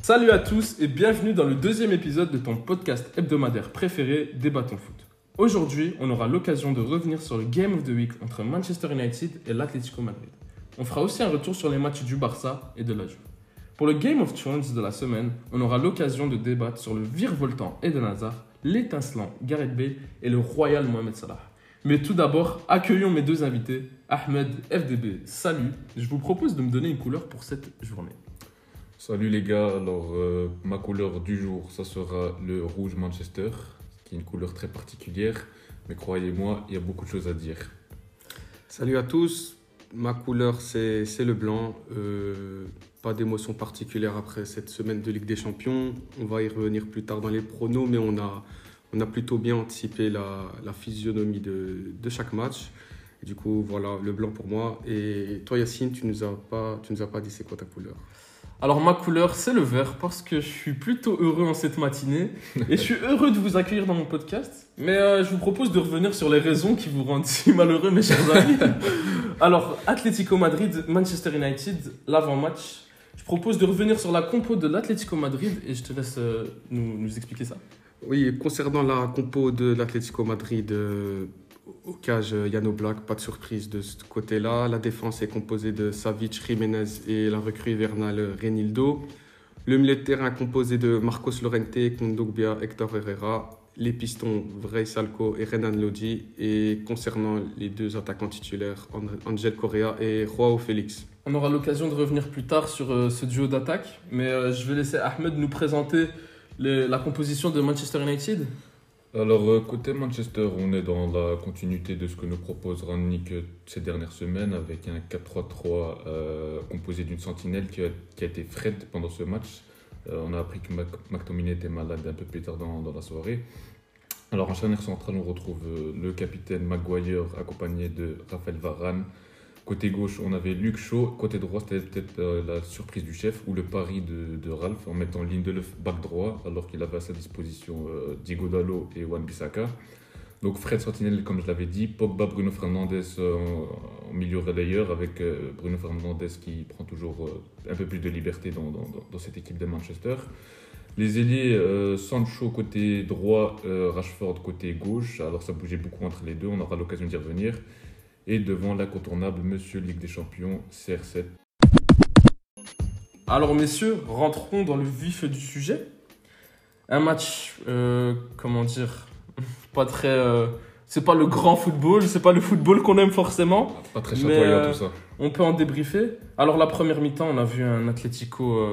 Salut à tous et bienvenue dans le deuxième épisode de ton podcast hebdomadaire préféré, Débattons Foot. Aujourd'hui, on aura l'occasion de revenir sur le Game of the Week entre Manchester United et l'Atlético Madrid. On fera aussi un retour sur les matchs du Barça et de la Juve. Pour le Game of Thrones de la semaine, on aura l'occasion de débattre sur le virevoltant Eden Hazard, l'étincelant Gareth Bale et le royal Mohamed Salah. Mais tout d'abord, accueillons mes deux invités. Ahmed, FDB, salut. Je vous propose de me donner une couleur pour cette journée. Salut les gars, alors euh, ma couleur du jour, ça sera le rouge Manchester, qui est une couleur très particulière, mais croyez-moi, il y a beaucoup de choses à dire. Salut à tous, ma couleur c'est le blanc. Euh, pas d'émotion particulière après cette semaine de Ligue des Champions. On va y revenir plus tard dans les pronos, mais on a, on a plutôt bien anticipé la, la physionomie de, de chaque match. Et du coup, voilà, le blanc pour moi. Et toi Yacine, tu nous as pas, tu nous as pas dit c'est quoi ta couleur? Alors ma couleur, c'est le vert parce que je suis plutôt heureux en cette matinée et je suis heureux de vous accueillir dans mon podcast. Mais euh, je vous propose de revenir sur les raisons qui vous rendent si malheureux, mes chers amis. Alors, Atlético Madrid, Manchester United, l'avant-match. Je propose de revenir sur la compo de l'Atlético Madrid et je te laisse euh, nous, nous expliquer ça. Oui, concernant la compo de l'Atlético Madrid, euh, au cage euh, Yano Black, pas de surprise de ce côté-là. La défense est composée de Savic, Jiménez et la recrue hivernale Renildo. Le milieu de terrain composé de Marcos Lorente, Kondogbia, Hector Herrera. Les pistons, Vrey Salco et Renan Lodi. Et concernant les deux attaquants titulaires, Angel Correa et Joao Félix. On aura l'occasion de revenir plus tard sur euh, ce duo d'attaque, mais euh, je vais laisser Ahmed nous présenter la composition de Manchester United. Alors euh, côté Manchester, on est dans la continuité de ce que nous propose Rangnick euh, ces dernières semaines avec un 4-3-3 euh, composé d'une sentinelle qui a, été Fred pendant ce match. On a appris que Mac- McTominay était malade un peu plus tard dans, la soirée. Alors en charnière centrale, on retrouve le capitaine Maguire accompagné de Raphaël Varane. Côté gauche, on avait Luc Shaw. Côté droit, c'était peut-être euh, la surprise du chef ou le pari de, Ralph en mettant Lindelof back droit alors qu'il avait à sa disposition euh, Diego Dallo et Wan Bissaka. Donc Fred Sentinel, comme je l'avais dit, Pogba, Bruno Fernandes euh, en, milieu relayeur avec euh, Bruno Fernandes qui prend toujours un peu plus de liberté dans, cette équipe de Manchester. Les ailiers, Sancho côté droit, Rashford côté gauche. Alors ça bougeait beaucoup entre les deux, on aura l'occasion d'y revenir. Et devant l'incontournable Monsieur Ligue des Champions, CR7. Alors messieurs, rentrons dans le vif du sujet. Un match, euh, comment dire, pas très... euh, c'est pas le grand football, c'est pas le football qu'on aime forcément. Pas très Mais, chatoyant euh, tout ça. On peut en débriefer. Alors la première mi-temps, on a vu un Atlético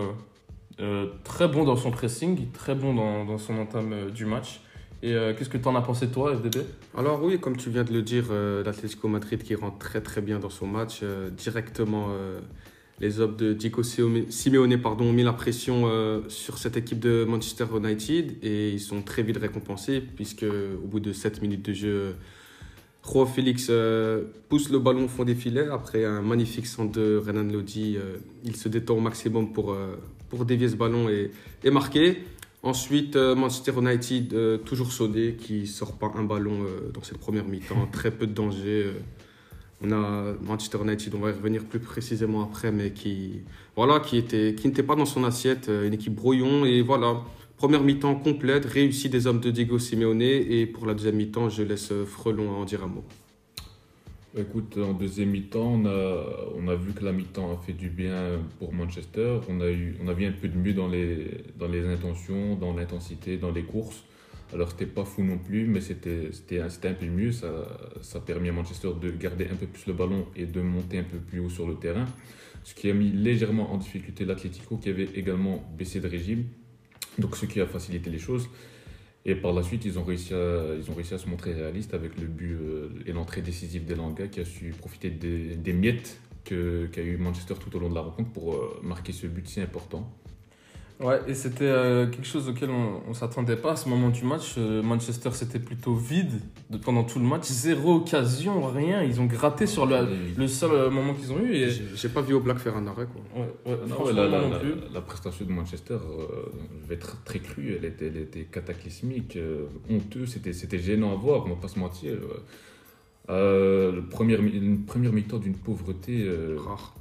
très bon dans son pressing, très bon dans, dans son entame du match. Et euh, qu'est-ce que tu en as pensé toi, FDB Alors oui, comme tu viens de le dire, euh, l'Atlético Madrid qui rentre très très bien dans son match. euh, directement, les hommes de Diego Simeone pardon, ont mis la pression sur cette équipe de Manchester United et ils sont très vite récompensés puisque au bout de 7 minutes de jeu, Joao Félix pousse le ballon au fond des filets. Après un magnifique centre de Renan Lodi, il se détend au maximum pour, dévier ce ballon et marquer. Ensuite, euh, Manchester United, euh, toujours soudé, qui sort pas un ballon euh, dans cette première mi-temps. Très peu de danger. euh. on a Manchester United, on va y revenir plus précisément après, mais qui voilà, qui était, qui n'était pas dans son assiette, une équipe brouillon et voilà. Première mi-temps complète, réussie des hommes de Diego Simeone et pour la deuxième mi-temps, je laisse Frelon en dire un mot. Écoute, en deuxième mi-temps, on a, on a vu que la mi-temps a fait du bien pour Manchester. On a, eu, on a vu un peu de mieux dans les, dans les intentions, dans l'intensité, dans les courses. Alors, c'était pas fou non plus, mais c'était un peu mieux. Ça, ça a permis à Manchester de garder un peu plus le ballon et de monter un peu plus haut sur le terrain. Ce qui a mis légèrement en difficulté l'Atlético, qui avait également baissé de régime. Donc, ce qui a facilité les choses. Et par la suite, ils ont réussi à, se montrer réalistes avec le but euh, et l'entrée décisive d'Elanga qui a su profiter des, miettes qu'a eu Manchester tout au long de la rencontre pour euh, marquer ce but si important. Ouais, et c'était euh, quelque chose auquel on ne s'attendait pas à ce moment du match. Euh, Manchester, c'était plutôt vide de- pendant tout le match. Zéro occasion, rien. Ils ont gratté sur le, le seul euh, moment qu'ils ont eu. Et... J'ai pas vu au Black faire un arrêt. Quoi. Ouais, ouais, non, franchement, la, moi la- non la- plus. la prestation de Manchester, euh, je vais être très crue, elle était, elle était cataclysmique, euh, honteux, c'était c'était gênant à voir, on va pas se mentir. le premier, mi- une première mi-temps d'une pauvreté euh, Rare.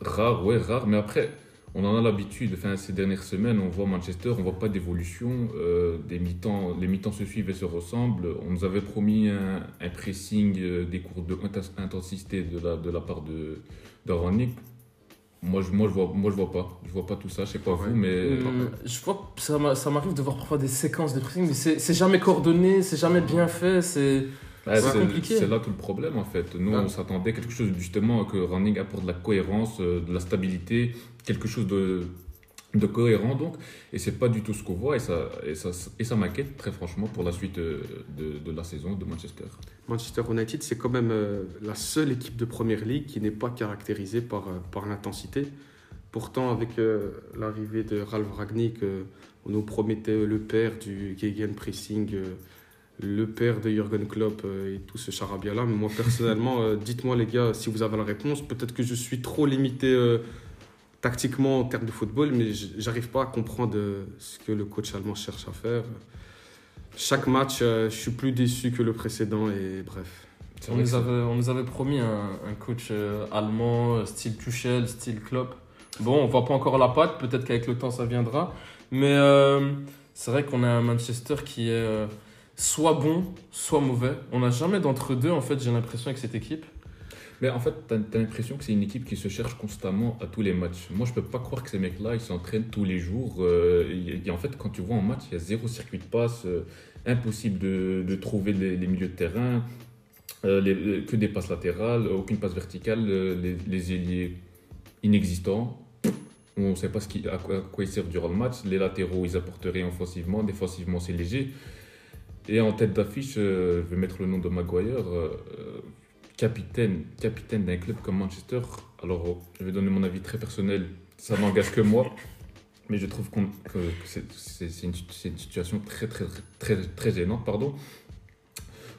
rare, ouais, rare, mais après, on en a l'habitude. Enfin, ces dernières semaines, on voit Manchester, on voit pas d'évolution. euh, des mi-temps, les mi-temps se suivent et se ressemblent. On nous avait promis un, un pressing, euh, des cours de inten- intensité de la, de la part de, de. Moi, je, moi, je vois, moi, je vois pas. Je vois pas tout ça. Je sais pas Ouais. vous, mais Hum, je vois, ça m'a- ça m'arrive de voir parfois des séquences de pressing, mais c'est c'est jamais coordonné, c'est jamais bien fait. C'est Ouais, c'est c'est compliqué. c'est là tout le problème en fait. Nous, on s'attendait à quelque chose justement que Running apporte de la cohérence, euh, de la stabilité, quelque chose de, de cohérent donc. Et c'est pas du tout ce qu'on voit et ça, et ça, et ça m'inquiète très franchement pour la suite euh, de, de la saison de Manchester. Manchester United, c'est quand même euh, la seule équipe de première ligue qui n'est pas caractérisée par, euh, par l'intensité. Pourtant, avec euh, l'arrivée de Ralph Ragnick, on nous promettait le père du gegenpressing, euh, le père de Jürgen Klopp euh, et tout ce charabia-là. Mais moi, personnellement, euh, dites-moi, les gars, si vous avez la réponse. Peut-être que je suis trop limité euh, tactiquement en termes de football, mais j'arrive pas à comprendre ce que le coach allemand cherche à faire. Chaque match, je suis plus déçu que le précédent et bref. On nous, avait, on nous avait promis un, un coach allemand, style Tuchel, style Klopp. Bon, on voit pas encore la patte, peut-être qu'avec le temps ça viendra. Mais c'est vrai qu'on a un Manchester qui est soit bon, soit mauvais. On n'a jamais d'entre-deux, en fait, j'ai l'impression, avec cette équipe. Mais en fait, t'as as, l'impression que c'est une équipe qui se cherche constamment à tous les matchs. Moi, je peux pas croire que ces mecs-là, ils s'entraînent tous les jours. Euh, et- en fait, quand tu vois en match, il y a zéro circuit de passe, euh, impossible de, de trouver les, milieux de terrain, euh, que des passes latérales, aucune passe verticale, les, les ailiers inexistants. On ne sait pas ce qui, à, quoi, ils servent durant le match. Les latéraux, ils apportent rien offensivement. Défensivement, c'est léger. Et en tête d'affiche, euh, je vais mettre le nom de Maguire. euh, euh, capitaine, capitaine d'un club comme Manchester. Alors, je vais donner mon avis très personnel, ça n'engage que moi, mais je trouve que, c'est une, situation très, très, très, très, gênante, pardon,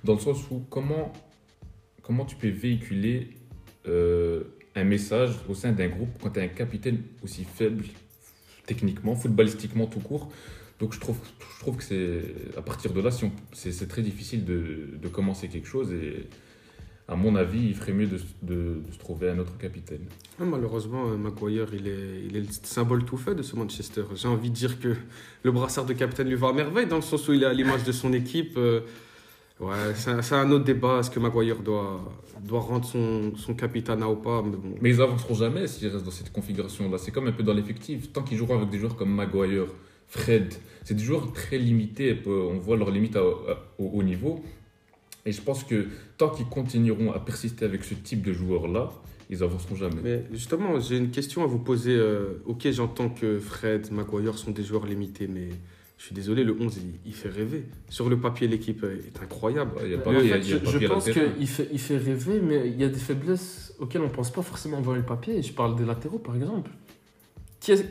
dans le sens où comment, comment tu peux véhiculer un message au sein d'un groupe quand tu es un capitaine aussi faible, techniquement, footballistiquement tout court. Donc je trouve, je trouve que c'est à partir de là, si c'est très difficile de, de commencer quelque chose et à mon avis, il ferait mieux de, de- de se trouver un autre capitaine. Ah, Malheureusement, euh, Maguire, il est, il est le symbole tout fait de ce Manchester. J'ai envie de dire que le brassard de capitaine lui va à merveille, dans le sens où il est à l'image de son équipe. Euh, Ouais, c'est un, c'est un autre débat. Est-ce que Maguire doit, doit rendre son, son capitana ou pas Mais bon, Mais ils avanceront jamais s'ils restent dans cette configuration-là. C'est comme un peu dans l'effectif. Tant qu'ils joueront avec des joueurs comme Maguire, Fred, c'est des joueurs très peu- On voit leurs limites au haut niveau. Et je pense que tant qu'ils continueront à persister avec ce type de joueurs-là, ils avanceront jamais. Mais justement, j'ai une question à vous poser. Euh, ok, j'entends que Fred, Maguire sont des joueurs limités, mais je suis désolé, le 11, il, il fait rêver. Sur le papier, l'équipe est incroyable. Ouais, Il y a Mais pas en il y a- fait, il y a je, pense qu'il fait, il fait rêver, mais il y a des faiblesses auxquelles on ne pense pas forcément voir le papier. Je parle des latéraux, par exemple.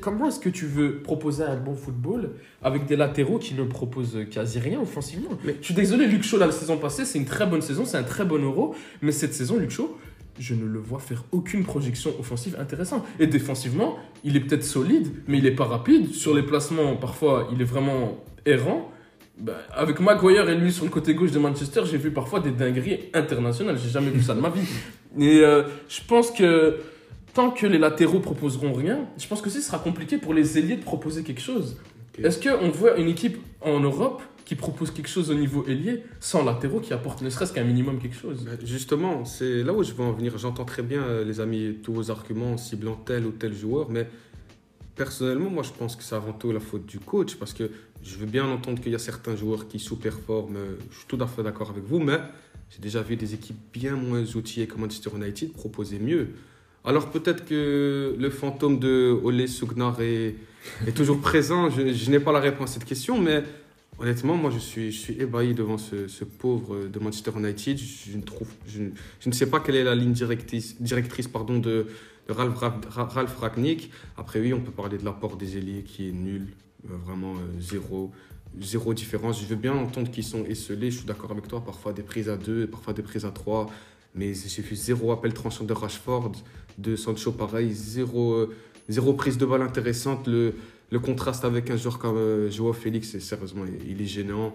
Comment est-ce que tu veux proposer un bon football avec des latéraux qui ne proposent quasi rien offensivement? Mais- Je suis désolé, Luc Shaw, la saison passée, c'est une très bonne saison, c'est un très bon euro, mais cette saison, Luc Shaw, je ne le vois faire aucune projection offensive intéressante. Et défensivement, il est peut-être solide, mais il n'est pas rapide. Sur les placements, parfois, il est vraiment errant. Bah, avec Maguire et lui sur le côté gauche de Manchester, j'ai vu parfois des dingueries internationales. J'ai jamais vu ça de ma vie. Et euh, je pense que tant que les latéraux proposeront rien, je pense que ce sera compliqué pour les ailiers de proposer quelque chose. Est-ce qu'on voit une équipe en Europe qui propose quelque chose au niveau ailier sans latéraux qui apporte ne serait-ce qu'un minimum quelque chose? Ben, Justement, c'est là où je veux en venir. J'entends très bien, euh, les amis, tous vos arguments en ciblant tel ou tel joueur, mais personnellement, moi, je pense que c'est avant tout la faute du coach, parce que je veux bien entendre qu'il y a certains joueurs qui sous-performent, euh, je suis tout à fait d'accord avec vous, mais j'ai déjà vu des équipes bien moins outillées que Manchester United proposer mieux. Alors peut-être que le fantôme de Ole Sugnar est, toujours présent, je, n'ai pas la réponse à cette question, mais Honnêtement, moi, je suis, ébahi devant ce, pauvre de Manchester United. Je ne, trouve, je, ne- sais pas quelle est la ligne directrice, directrice pardon, de, de Ralph, Ra- Ra- Ralph Ragnick. Après, oui, on peut parler de l'apport des ailiers qui est nul. Euh, vraiment, euh, zéro, zéro différence. Je veux bien entendre qu'ils sont esselés. Je suis d'accord avec toi. Parfois des prises à deux, parfois des prises à trois. Mais j'ai vu zéro appel tranchant de Rashford, de Sancho pareil. Zéro, euh, zéro prise de balle intéressante. Le, le contraste avec un joueur comme euh, Joao Félix, sérieusement, il est gênant.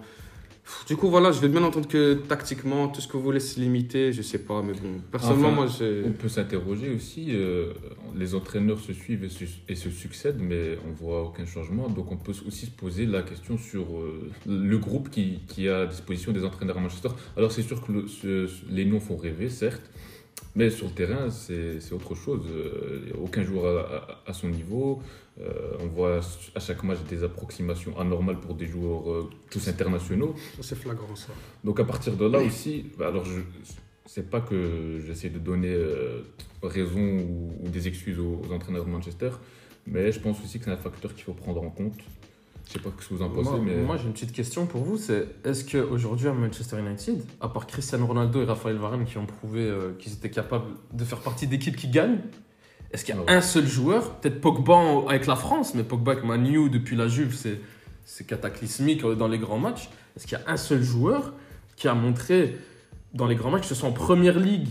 Du coup, voilà, je vais bien entendre que tactiquement, tout ce que vous voulez se limiter, je sais pas, mais bon, personnellement, Enfin, moi, je. On peut s'interroger aussi, euh, les entraîneurs se suivent et, se succèdent, mais on voit aucun changement. Donc on peut aussi se poser la question sur euh, le groupe qui, qui a à disposition des entraîneurs à Manchester. Alors c'est sûr que le- ce- ce- les noms font rêver, certes, mais sur le terrain, c'est autre chose. Euh, aucun joueur à, à- à son niveau. Euh, on voit à chaque match des approximations anormales pour des joueurs euh, tous internationaux. C'est flagrant, ça. Donc à partir de là aussi, bah, alors je c'est pas que j'essaie de donner euh, raison ou, ou des excuses aux, aux entraîneurs de Manchester, mais je pense aussi que c'est un facteur qu'il faut prendre en compte. Je sais pas ce que vous en pensez, Moi, mais moi, j'ai une petite question pour vous, c'est est-ce qu'aujourd'hui à Manchester United, à part Cristiano Ronaldo et Raphaël Varane qui ont prouvé euh, qu'ils étaient capables de faire partie d'équipes qui gagnent, est-ce qu'il y a Ouais. un seul joueur, peut-être Pogba avec la France, mais Pogba avec Manu depuis la Juve, c'est, c'est cataclysmique euh, dans les grands matchs, est-ce qu'il y a un seul joueur qui a montré dans les grands matchs, que ce soit en Première Ligue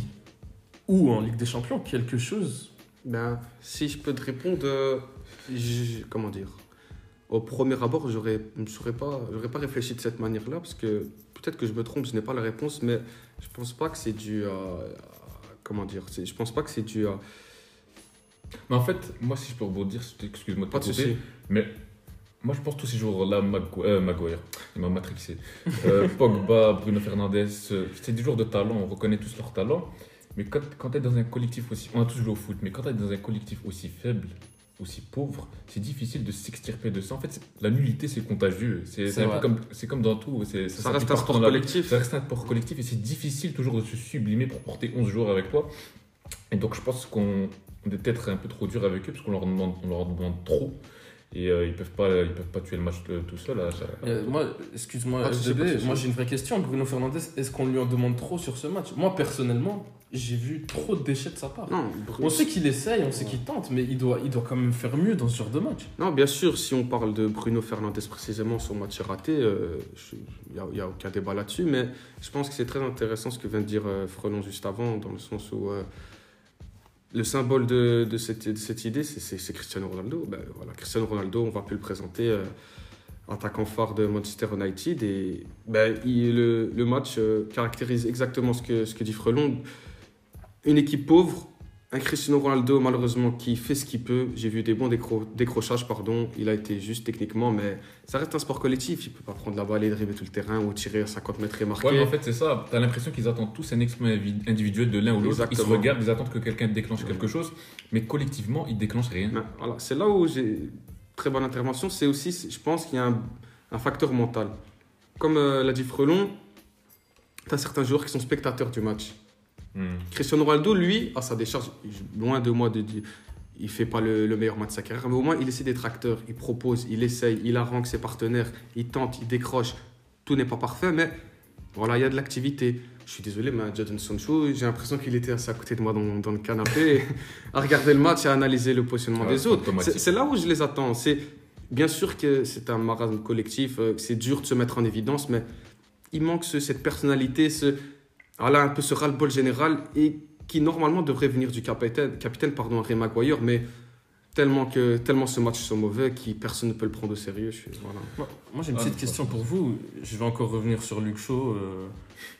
ou en Ligue des Champions, quelque chose? Ben, si je peux te répondre, euh, comment dire? Au premier abord, je n'aurais pas, j'aurais pas réfléchi de cette manière-là, parce que peut-être que je me trompe, je n'ai pas la réponse, mais je pense pas que c'est dû à. à- comment dire Je pense pas que c'est dû à. Mais en fait, moi si je peux rebondir, excuse-moi de Pas de souci. mais moi je pense tous ces joueurs-là, Magu- euh, Maguire, il m'a matrixé, Euh, Pogba, Bruno Fernandes, euh, c'est des joueurs de talent, on reconnaît tous leur talent, mais quand, quand tu es dans un collectif aussi, on a tous joué au foot, mais quand tu es dans un collectif aussi faible, aussi pauvre, c'est difficile de s'extirper de ça. En fait, la nullité c'est contagieux, c'est comme, comme dans tout, Ça reste un sport la collectif. Ça reste un sport collectif et c'est difficile toujours de se sublimer pour porter 11 joueurs avec toi. Et donc je pense qu'on on est peut-être un peu trop dur avec eux parce qu'on leur demande, on leur demande trop. Et euh, ils peuvent pas ils peuvent pas tuer le match tout seul. chaque- Euh, moi, excuse-moi, souci. moi j'ai une vraie question. Bruno Fernandes, est-ce qu'on lui en demande trop sur ce match? Moi, personnellement, j'ai vu trop de déchets de sa part. Non, On sait qu'il essaye, on sait qu'il tente, mais il doit, il doit quand même faire mieux dans ce genre de match. Non, bien sûr, si on parle de Bruno Fernandes précisément, son match raté, il n'y a, aucun débat là-dessus, mais je pense que c'est très intéressant ce que vient de dire euh, Frelon juste avant, dans le sens où euh, le symbole de, de cette, de cette idée, c'est- Cristiano Ronaldo. Ben, voilà, Cristiano Ronaldo, on va plus le présenter, euh, attaquant phare de Manchester United, et ben, il- le, le match euh, caractérise exactement ce que, ce que dit Frelon. Une équipe pauvre, un Cristiano Ronaldo, malheureusement, qui fait ce qu'il peut. J'ai vu des bons décro- décrochages, pardon. Il a été juste techniquement, mais ça reste un sport collectif. Il peut pas prendre la balle et dribbler tout le terrain ou tirer à 50 mètres et marquer. Ouais, mais en fait, c'est ça. Tu as l'impression qu'ils attendent tous un exploit individuel de l'un ou l'autre. Ils se regardent, ils attendent que quelqu'un déclenche quelque chose, mais collectivement, ils déclenchent rien. Voilà, c'est là où j'ai très bonne intervention. C'est aussi, je pense qu'il y a un, un facteur mental. Comme euh, l'a dit Frelon, tu as certains joueurs qui sont spectateurs du match. Hmm. Cristiano Ronaldo, lui, à sa décharge, loin de moi de dire, il fait pas le, le meilleur match de sa carrière, mais au moins il essaie d'être acteur, il propose, il essaye, il harangue ses partenaires, il tente, il décroche. Tout n'est pas parfait, mais voilà, il y a de l'activité. Je suis désolé, mais Jadon Sancho, j'ai l'impression qu'il était assis à côté de moi dans, dans le canapé, à regarder le match et à analyser le positionnement Ouais, des autres. C'est là où je les attends. C'est bien sûr que c'est un marasme collectif, euh, c'est dur de se mettre en évidence, mais il manque ce- cette personnalité, ce, voilà, un peu ce ras-le-bol général et qui normalement devrait venir du capitaine, capitaine pardon, Harry Maguire, mais tellement que tellement ce match sont mauvais que personne ne peut le prendre au sérieux. Je suis, voilà. Moi, moi, j'ai une Ah, petite question pour vous. Je vais encore revenir sur Luke Shaw. euh,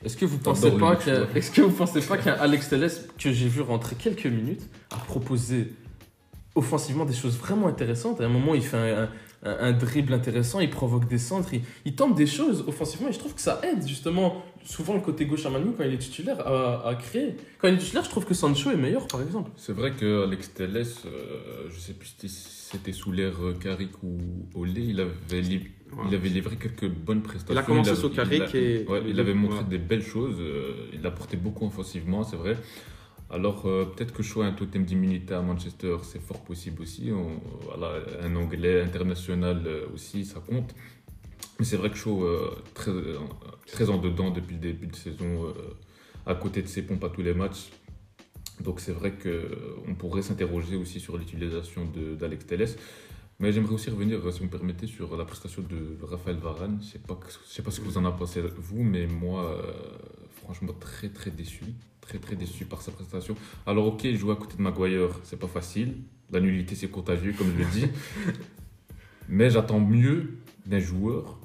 Est-ce que vous pensez pas toi. est-ce que vous pensez pas qu'un Alex Telles que j'ai vu rentrer quelques minutes a proposé offensivement des choses vraiment intéressantes. À un moment, il fait un, un- un dribble intéressant, il provoque des centres, il, il tente des choses offensivement et je trouve que ça aide justement souvent le côté gauche à Manu quand il est titulaire à, à créer. Quand il est titulaire, je trouve que Sancho est meilleur par exemple. C'est vrai que Alex Telles, euh, je sais plus si c'était sous l'ère Carrick ou Olé, il avait, li- Ouais. il avait livré quelques bonnes prestations. Il a commencé sous Carrick il a- et- ouais, il avait montré Ouais. des belles choses, euh, il apportait beaucoup offensivement, c'est vrai. Alors euh, peut-être que a un totem d'immunité à Manchester, c'est fort possible aussi. On- voilà, un Anglais international euh, aussi, ça compte. Mais c'est vrai que Shaw, euh, très, euh, très en dedans depuis le début de saison, euh, à côté de ses pompes à tous les matchs. Donc c'est vrai qu'on pourrait s'interroger aussi sur l'utilisation d'Alex Telles. Mais j'aimerais aussi revenir, si vous me permettez, sur la prestation de Raphaël Varane. Je ne sais, pas je ce que vous en avez pensé, vous, mais moi, euh, franchement, très très déçu. Très très déçu par sa prestation. Alors ok, jouer à côté de Maguire, c'est pas facile. La nullité, c'est contagieux, comme je le dis. mais j'attends mieux d'un joueur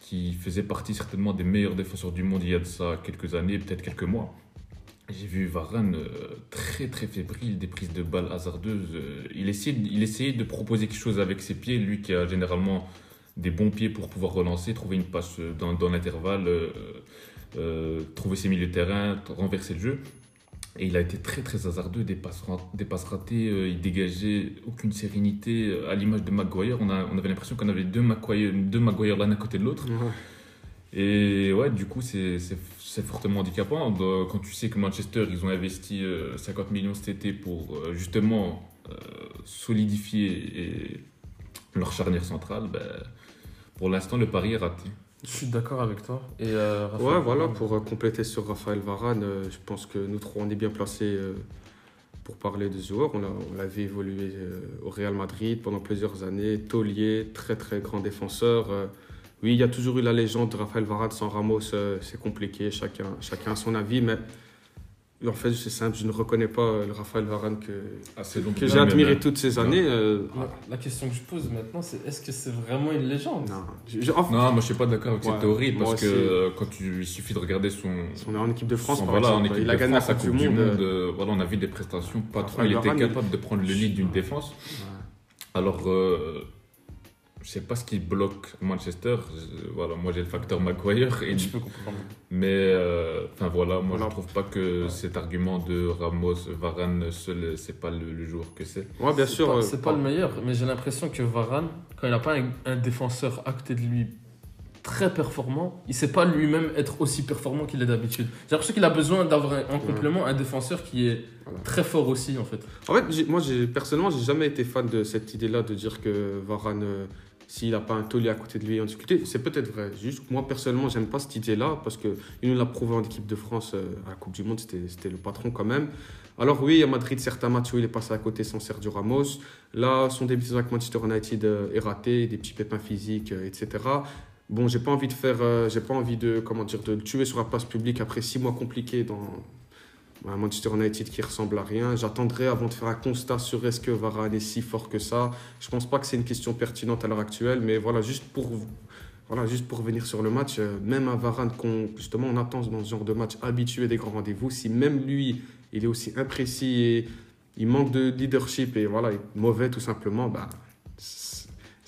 qui faisait partie certainement des meilleurs défenseurs du monde il y a de ça quelques années, peut-être quelques mois. J'ai vu Varane euh, très très fébrile, des prises de balles hasardeuses. Euh, il, essayait, il essayait de proposer quelque chose avec ses pieds, lui qui a généralement des bons pieds pour pouvoir relancer, trouver une passe dans, dans l'intervalle, euh, euh, trouver ses milieux de terrain, renverser le jeu. Et il a été très très hasardeux, des passes, rat- des passes ratées, euh, il dégageait aucune sérénité, euh, à l'image de Maguire. On, a, on avait l'impression qu'on avait deux Maguire, deux Maguire l'un à côté de l'autre. Et ouais, du coup, c'est fortement handicapant. Quand tu sais que Manchester, ils ont investi euh, 50 millions cet été pour justement euh, solidifier et- leur charnière centrale, ben, pour l'instant, le pari est raté. Je suis d'accord avec toi. Et euh, Ouais, voilà, pour euh, compléter sur Raphaël Varane, euh, je pense que nous trois, on est bien placés euh, pour parler de ce joueur. On on l'a vu évoluer euh, au Real Madrid pendant plusieurs années. Taulier, très très grand défenseur. Oui, il y a toujours eu la légende de Raphaël Varane sans Ramos, c'est compliqué, chacun, chacun a son avis, mais en fait, c'est simple, je ne reconnais pas euh, le Raphaël Varane que, que j'ai admiré toutes ces années. euh, La, la question que je pose maintenant, c'est est-ce que c'est vraiment une légende? Non, je- je- enfin, Non, moi je suis pas d'accord avec Ouais, cette théorie parce que euh, quand tu, il suffit de regarder son. on est en équipe de France, son- par voilà, exemple. équipe il a de gagné la France, Coupe du Monde. euh, voilà, on a vu des prestations pas trop. Il était Varane, capable de prendre le lead d'une défense. ouais. Alors, euh, je sais pas ce qui bloque Manchester. Je- Voilà, moi j'ai le facteur Maguire. Et, Je peux comprendre. mais, euh, enfin voilà, moi Voilà. je trouve pas que cet argument de Ramos, Varane seul, c'est pas le, le joueur que c'est. Ouais, bien C'est sûr. pas- euh, C'est pas le meilleur, mais j'ai l'impression que Varane, quand il n'a pas un, un défenseur à côté de lui très performant, il sait pas lui-même être aussi performant qu'il est d'habitude. J'ai l'impression qu'il a besoin d'avoir un- en complément un défenseur qui est Voilà. très fort aussi en fait. En fait, moi, personnellement, j'ai jamais été fan de cette idée-là de dire que Varane, euh, s'il n'a pas un taulier à côté de lui en difficulté, c'est peut-être vrai. Juste moi, personnellement, j'aime pas cette idée-là parce qu'il nous l'a prouvé en équipe de France euh, à la Coupe du Monde, c'était le patron quand même. Alors, oui, à Madrid, certains matchs où il est passé à côté sans Sergio Ramos. Là, son début de avec Manchester United euh, est raté, des petits pépins physiques, euh, etc. Bon, j'ai pas envie de faire, j'ai pas envie de, comment dire, de le tuer sur la place publique après six mois compliqués dans, Manchester United qui ressemble à rien. J'attendrai avant de faire un constat sur est-ce que Varane est si fort que ça. Je pense pas que c'est une question pertinente à l'heure actuelle, mais voilà, juste pour, voilà, juste pour revenir sur le match, euh, même un Varane qu'on justement on attend dans ce genre de match habitué des grands rendez-vous, si même lui il est aussi imprécis et il manque de leadership et voilà, il est mauvais tout simplement, bah,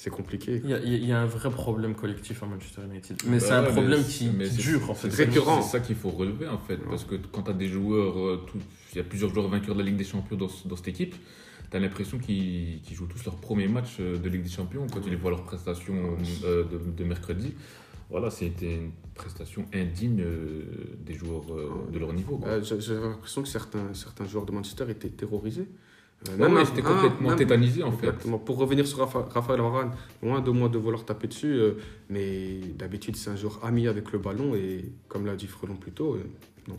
c'est c'est compliqué. Il y, a, il y a un vrai problème collectif à Manchester United. Mais c'est Ouais, un mais problème c'est- qui, qui c'est- dure en fait. C'est récurrent. C'est ça qu'il faut relever en fait. Parce que quand tu as des joueurs, euh, tout- il y a plusieurs joueurs vainqueurs de la Ligue des Champions dans, dans cette équipe, tu as l'impression qu'ils jouent tous leur premier match euh, de Ligue des Champions. Quand tu les vois leurs prestations euh, de, de mercredi, voilà, c'était une prestation indigne euh, des joueurs euh, de leur niveau. Euh, j'ai j'ai l'impression que certains, certains joueurs de Manchester étaient terrorisés. Même ouais, un- complètement même- tétanisé en fait. Exactement. Pour revenir sur Rafa- Raphaël Varane, loin de moi de vouloir taper dessus, euh, mais d'habitude c'est un joueur ami avec le ballon et comme l'a dit Frelon plus tôt, euh, non.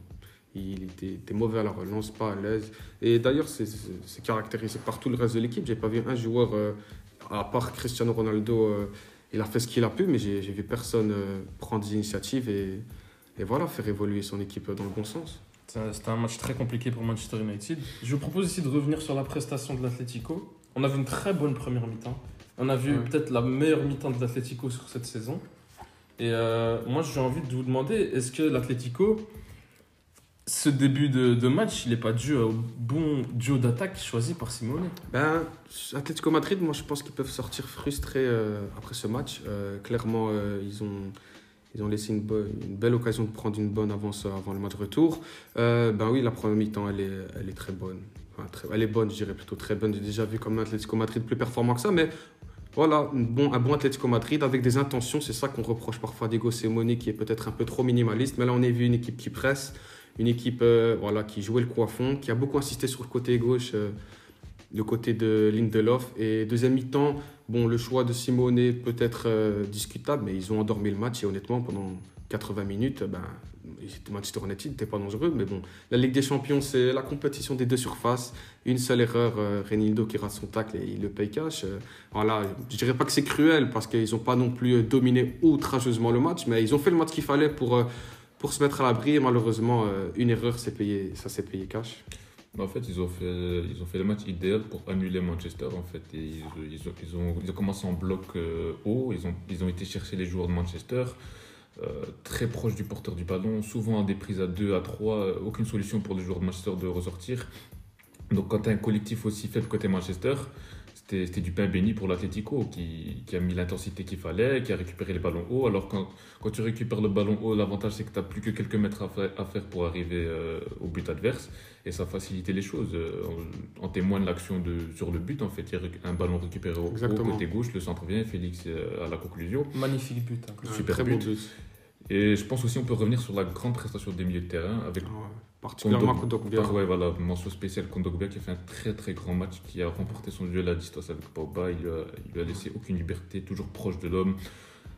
Il était, était mauvais à la relance, pas à l'aise. Et d'ailleurs, c'est- caractérisé par tout le reste de l'équipe. J'ai pas vu un joueur, euh, à part Cristiano Ronaldo, il a fait ce qu'il a pu, mais j'ai vu personne prendre des initiatives et, et voilà, faire évoluer son équipe dans le bon sens. C'était un match très compliqué pour Manchester United. Je vous propose ici de revenir sur la prestation de l'Atlético. On a vu une très bonne première mi-temps. On a vu Ouais. peut-être la meilleure mi-temps de l'Atlético sur cette saison. Et euh, moi, j'ai envie de vous demander, est-ce que l'Atlético, ce début de, de match, il n'est pas dû au bon duo d'attaque choisi par Simone Ben, Atlético Madrid, moi je pense qu'ils peuvent sortir frustrés euh, après ce match. Euh, clairement, ils, ont, ils ont laissé une, belle occasion de prendre une bonne avance avant le match retour. Euh, ben oui, la première mi-temps, elle est, très bonne. Elle est bonne, je dirais plutôt très bonne. J'ai déjà vu comme Atlético Madrid plus performant que ça, mais voilà, un bon, un bon Atlético Madrid avec des intentions. C'est ça qu'on reproche parfois à Diego Simeone qui est peut-être un peu trop minimaliste. Mais là, on a vu une équipe qui presse, une équipe euh, voilà, qui jouait le coup qui a beaucoup insisté sur le côté gauche. euh, le côté de Lindelof. Et deuxième mi-temps, bon, le choix de Simone peut être euh, discutable, mais ils ont endormi le match et honnêtement, pendant 80 minutes, ben, Manchester United n'était pas dangereux. Mais bon, la Ligue des Champions, c'est la compétition des deux surfaces. Une seule erreur, euh, qui rate son tacle et il le paye cash. Euh, voilà, je dirais pas que c'est cruel parce qu'ils n'ont pas non plus euh, dominé outrageusement le match, mais ils ont fait le match qu'il fallait pour, euh, pour se mettre à l'abri. Et malheureusement, une erreur, c'est payé, ça s'est payé cash. En fait, ils ont fait, ils ont fait le match idéal pour annuler Manchester. En fait, ils, ont, ils, ont, ils ont commencé en bloc euh, haut. Ils ont, ils ont été chercher les joueurs de Manchester, euh, très proches du porteur du ballon, souvent à des prises à 2, à 3. euh, aucune solution pour les joueurs de Manchester de ressortir. Donc, quand tu as un collectif aussi faible côté Manchester, c'était c'était du pain béni pour l'Atletico qui, qui a mis l'intensité qu'il fallait, qui a récupéré les ballons hauts. Alors, quand, quand tu récupères le ballon haut, l'avantage c'est que tu n'as plus que quelques mètres à faire, à faire pour arriver euh, au but adverse et ça facilitait les choses. Euh, En, en témoigne l'action de sur le but en fait. Il y a un ballon récupéré au, côté gauche, le centre vient, Félix euh, à la conclusion. Magnifique but. hein. Super très but. beau but. Et je pense aussi on peut revenir sur la grande prestation des milieux de terrain avec Ouais. Particulièrement Kondog- Kondogbia. Ouais, voilà, mention spéciale Kondogbia qui a fait un très très grand match, qui a remporté son duel à distance avec Pogba. Il lui a, il lui a laissé aucune liberté, toujours proche de l'homme,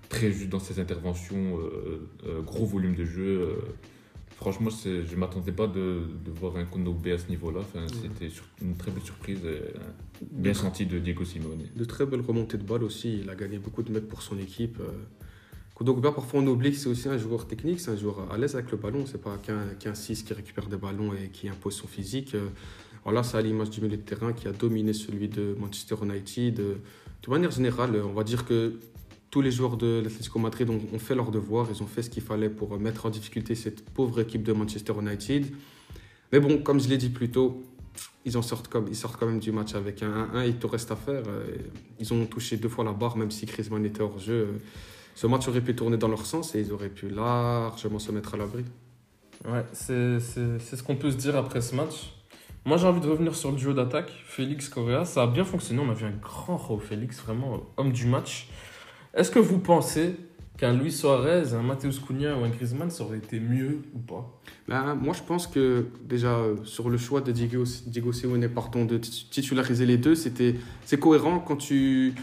très juste dans ses interventions, euh, euh, gros volume de jeu. euh. franchement, c'est- je ne m'attendais pas de, de voir un Kondogbia à ce niveau-là. Enfin, C'était une très belle surprise, euh, bien senti de Diego Simeone. De très belles remontées de balles aussi. Il a gagné beaucoup de mètres pour son équipe. Kondogbia, parfois on oublie que c'est aussi un joueur technique, c'est un joueur à l'aise avec le ballon. C'est pas qu'un qu'un 6 qui récupère des ballons et qui impose son physique. Euh, Voilà, c'est à l'image du milieu de terrain qui a dominé celui de Manchester United. Euh, De manière générale, on va dire que tous les joueurs de l'Atlético Madrid ont, fait leur devoir. Ils ont fait ce qu'il fallait pour mettre en difficulté cette pauvre équipe de Manchester United. Mais bon, comme je l'ai dit plus tôt, ils, en sortent comme, ils sortent quand même du match avec un 1-1. Il te reste à faire. Euh, Ils ont touché deux fois la barre, même si Griezmann était hors jeu. Ce match aurait pu tourner dans leur sens et ils auraient pu largement se mettre à l'abri. Ouais, c'est c'est- c'est ce qu'on peut se dire après ce match. Moi, j'ai envie de revenir sur le duo d'attaque, Félix Correa. Ça a bien fonctionné. On a vu un grand Raúl Félix, vraiment euh, homme du match. Est-ce que vous pensez qu'un Luis Suarez, un Mateus Cunha ou un Griezmann, ça aurait été mieux ou pas? Ben, moi, je pense que déjà euh, sur le choix de Diego, Diego Simeone pardon, de tit- titulariser les deux, c'était c'est cohérent quand tu.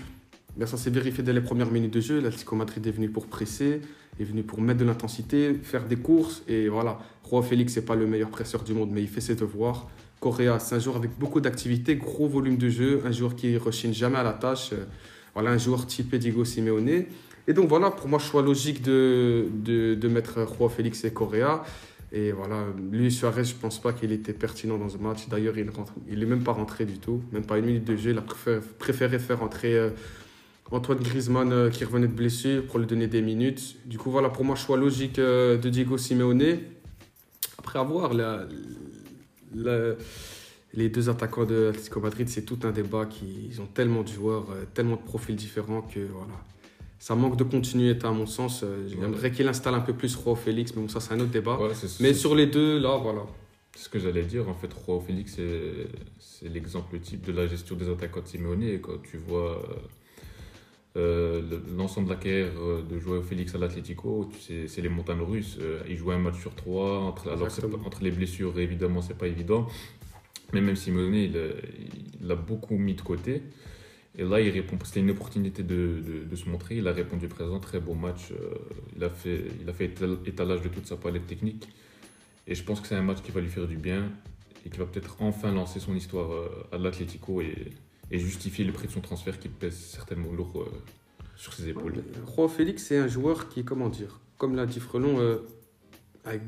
Ça s'est vérifié dès les premières minutes de jeu. L'Atlético Madrid est venu pour presser, est venu pour mettre de l'intensité, faire des courses. Et voilà, Roi Félix, c'est pas le meilleur presseur du monde, mais il fait ses devoirs. Correa, c'est un joueur avec beaucoup d'activité, gros volume de jeu, un joueur qui rechigne jamais à la tâche. Euh, Voilà, un joueur typé Diego Simeone. Et donc voilà, pour moi, choix logique de, de, mettre Roi Félix et Correa. Et voilà, lui, Suarez, je pense pas qu'il était pertinent dans ce match. D'ailleurs, il rentre, il même pas rentré du tout, même pas une minute de jeu. Il a préféré, préféré faire entrer euh, Antoine Griezmann euh, qui revenait de blessure pour lui donner des minutes. Du coup, voilà, pour moi, choix logique euh, de Diego Simeone. Après avoir la, la- les deux attaquants de Atlético Madrid, c'est tout un débat. Qui, ils ont tellement de joueurs, euh, tellement de profils différents que voilà. Ça manque de continuité à mon sens. J'aimerais qu'il installe un peu plus Roi Félix, mais bon, ça c'est un autre débat. Ouais, Mais sur les deux, là, voilà. C'est ce que j'allais dire. En fait, Roi Félix, c'est l'exemple type de la gestion des attaquants de Simeone. Quand tu vois l'ensemble de la carrière euh, de Joao Félix à l'Atlético, c'est les montagnes russes. Euh, il jouait un match sur trois. Entre, alors, entre les blessures, évidemment, c'est pas évident. Mais même Simeone, il, a- il a beaucoup mis de côté. Et là, il répond. C'était une opportunité de, de, de se montrer. Il a répondu présent. Très beau match. Euh, il, a fait, il a fait étal- étalage de toute sa palette technique. Et je pense que c'est un match qui va lui faire du bien et qui va peut-être enfin lancer son histoire euh, à l'Atlético et, et justifier le prix de son transfert qui pèse certainement lourd euh, sur ses épaules. Roi Félix, c'est un joueur qui, comment dire, comme l'a dit Frelon, euh, avec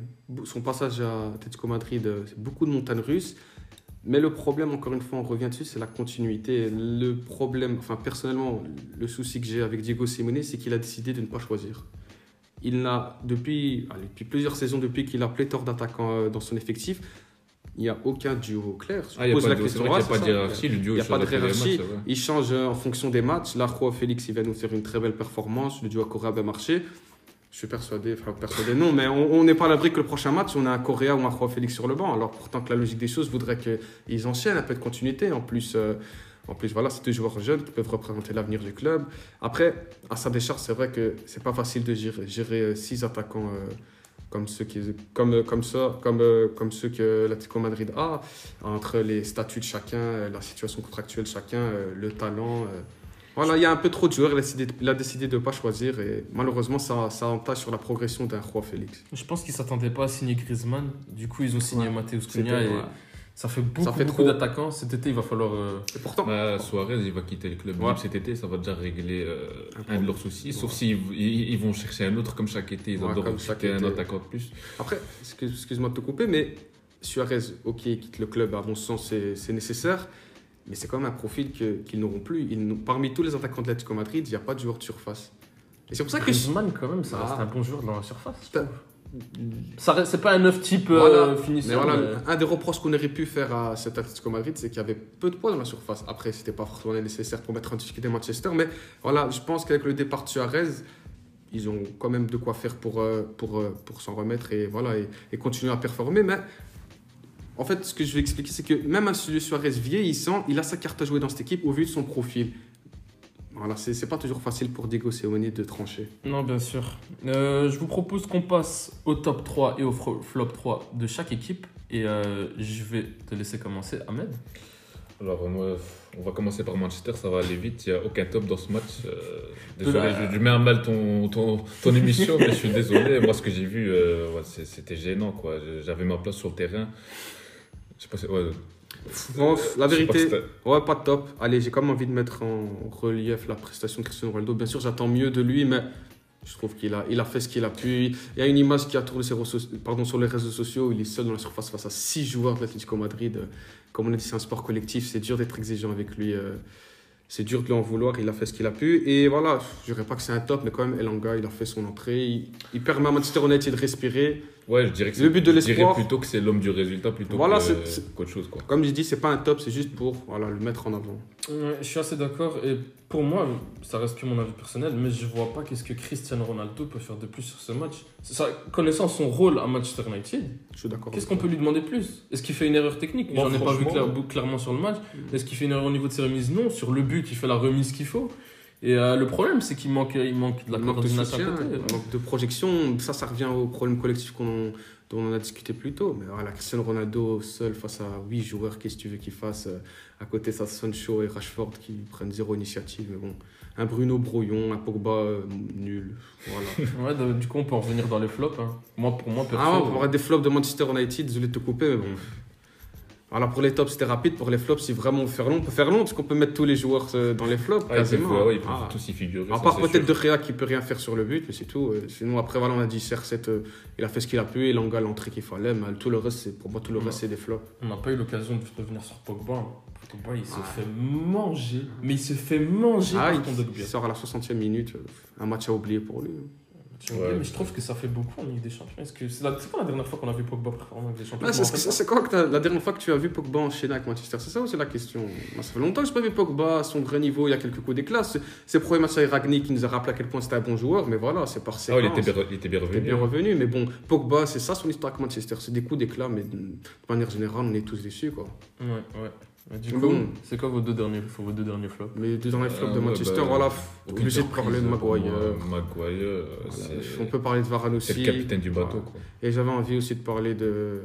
son passage à Atletico Madrid, euh, c'est beaucoup de montagnes russes. Mais le problème, encore une fois, on revient dessus, c'est la continuité. Le problème, enfin personnellement, le souci que j'ai avec Diego Simone, c'est qu'il a décidé de ne pas choisir. Il n'a, depuis, depuis plusieurs saisons, depuis qu'il a pléthore d'attaquants euh, dans son effectif, il n'y a aucun duo clair. Je Ah, il pose la question, ouais, n'y a pas de hiérarchie. Le duo Il y a il pas de à hiérarchie. Il change euh, en fonction des matchs. Là, Roi Félix, il va nous faire une très belle performance. Le duo Correa a bien marché. Je suis persuadé, enfin persuadé non, mais on n'est pas à l'abri que le prochain match, on a un Correa ou un Roi Félix sur le banc. Alors pourtant que la logique des choses voudrait qu'ils enchaînent un peu de continuité. En plus, euh, en plus voilà, c'est deux joueurs jeunes qui peuvent représenter l'avenir du club. Après, à sa décharge, c'est vrai que c'est pas facile de gérer, gérer euh, six attaquants euh, comme ceux qui, comme, euh, comme ça, comme, euh, comme ceux que l'Atlético Madrid a, entre les statuts de chacun, euh, la situation contractuelle de chacun, le talent. Voilà, il y a un peu trop de joueurs, il a décidé, il a décidé de ne pas choisir et malheureusement, ça, ça entache sur la progression d'un Roi Félix. Je pense qu'ils s'attendaient pas à signer Griezmann. Du coup, ils ont signé Ouais. Cunha et ouais. Ça fait beaucoup, fait beaucoup trop. d'attaquants. Cet été, il va falloir. euh, Et pourtant, Bah, Suarez, il va quitter le club Ouais. cet été, ça va déjà régler euh, Un un, de leurs soucis. Sauf s'ils ils, ils vont chercher un autre comme chaque été, ils Ouais, adorent recruter un attaquant de plus. après, excuse- excuse-moi de te couper, mais Suarez, ok, il quitte le club, à mon sens, c'est c'est nécessaire. Mais c'est quand même un profil que- qu'ils n'auront plus. Ils n'ont- parmi tous les attaquants de l'Atlético Madrid, il n'y a pas de joueur de surface. Et c'est pour ça que. Griezmann, quand même, ça reste Ah. un bon joueur dans la surface. C'est pas un neuf type euh, Voilà. Mais finisseur. voilà, mais- un des reproches qu'on aurait pu faire à cet Atlético Madrid, c'est qu'il y avait peu de poids dans la surface. Après, c'était pas forcément nécessaire pour mettre en difficulté Manchester, mais voilà, je pense qu'avec le départ de Suarez, ils ont quand même de quoi faire pour, euh, pour, euh, pour s'en remettre et, voilà, et, et continuer à performer. Mais en fait, ce que je vais expliquer, c'est que même un Suarez vieillissant, il a sa carte à jouer dans cette équipe au vu de son profil. Voilà, c'est c'est pas toujours facile pour Diego Simeone de trancher. Non, bien sûr. Euh, je vous propose qu'on passe au top 3 et au flop 3 de chaque équipe. Et euh, je vais te laisser commencer, Ahmed. Alors, moi, on va commencer par Manchester, ça va aller vite. Il n'y a aucun top dans ce match. Euh, désolé, je, je mets à mal ton, ton, ton émission, mais je suis désolé. Moi, ce que j'ai vu, euh, ouais, c'était gênant. quoi. J'avais ma place sur le terrain. Je sais pas si- ouais, La vérité, Ouais, pas top. Allez, j'ai quand même envie de mettre en relief la prestation de Cristiano Ronaldo. Bien sûr, j'attends mieux de lui, mais je trouve qu'il a, il a fait ce qu'il a pu. Il y a une image qui a tourné sur, les réseaux- pardon, sur les réseaux sociaux. où Il est seul dans la surface face à six joueurs de l'Atlético Madrid. Comme on a dit, c'est un sport collectif. C'est dur d'être exigeant avec lui. euh, C'est dur de lui en vouloir. Il a fait ce qu'il a pu. Et voilà, je dirais pas que c'est un top, mais quand même, Elanga, il a fait son entrée. Il, il permet à Manchester United de respirer. Ouais, je dirais que Le c'est- but de je dirais l'espoir. plutôt que c'est l'homme du résultat plutôt Voilà, qu'autre chose. Quoi. Comme j'ai dit, c'est pas un top, c'est juste pour voilà, le mettre en avant. Ouais, je suis assez d'accord. Et pour moi, ça reste que mon avis personnel, mais je vois pas qu'est-ce que Cristiano Ronaldo peut faire de plus sur ce match. Ça, connaissant son rôle à Manchester United, Je suis d'accord. qu'est-ce qu'on peut lui demander plus? Est-ce qu'il fait une erreur technique? Bon, J'en ai pas vu clairement sur le match. Mm. Est-ce qu'il fait une erreur au niveau de ses remises? Non. Sur le but, il fait la remise qu'il faut. Et euh, le problème, c'est qu'il manque, il manque de la manque de soutien, côté. manque de projection. Ça, ça revient au problème collectif qu'on, dont on a discuté plus tôt. Mais voilà, Cristiano Ronaldo seul face à 8 joueurs, qu'est-ce que tu veux qu'il fasse euh, À côté, ça, Sancho et Rashford qui prennent zéro initiative. Mais bon, un Bruno brouillon, un Pogba euh, nul. Voilà. Ouais, du coup, on peut en revenir dans les flops. hein. Moi, pour moi, perso, ah, on parlera des flops de Manchester United, désolé de te couper, mais bon. Voilà, pour les tops, c'était rapide. Pour les flops, si vraiment on faire long, on peut faire long, parce qu'on peut mettre tous les joueurs euh, dans les flops, Ah, quasiment. ouais, ils peuvent Ah. tous y figurer. À part peut-être De. Gea qui peut rien faire sur le but, mais c'est tout. Euh, Sinon, après, voilà, on a dit CR7, euh, il a fait ce qu'il a pu, et Langa l'entrée qu'il fallait, mais tout le reste, c'est, pour moi, tout le Ouais. reste, c'est des flops. on n'a pas eu l'occasion de revenir sur Pogba. hein. Pogba, il se Ah. fait manger. Mais il se fait manger Ah, par il, il sort à la 60e minute, un match à oublier pour lui. Tu vois, Ouais. mais je trouve que ça fait beaucoup en Ligue des Champions. Est-ce que c'est, la... c'est quand la dernière fois qu'on a vu Pogba performer en Ligue des Champions? Ah, c'est, quand que t'as- la dernière fois que tu as vu Pogba enchaîner avec Manchester C'est ça ou c'est la question? Moi, Ça fait longtemps que je n'ai pas vu Pogba à son vrai niveau, il y a quelques coups d'éclat. C'est, premier match avec Ragni qui nous a rappelé à quel point c'était un bon joueur, mais voilà, c'est par Ah, séquence. ouais, il, était bien, il était bien Il est revenu. bien revenu, mais bon, Pogba, c'est ça son histoire avec Manchester. C'est des coups d'éclat, mais de manière générale, on est tous déçus, quoi. Ouais, ouais. Du Bon. coup, c'est quoi vos deux derniers, vos deux derniers flops Mais dans les flops Euh, de ouais, Manchester, bah, voilà, obligé de parler de Maguire. Maguire, euh, Voilà, c'est- On peut parler de Varane c'est aussi. le capitaine du bateau. Voilà. Quoi. Et j'avais envie aussi de parler de,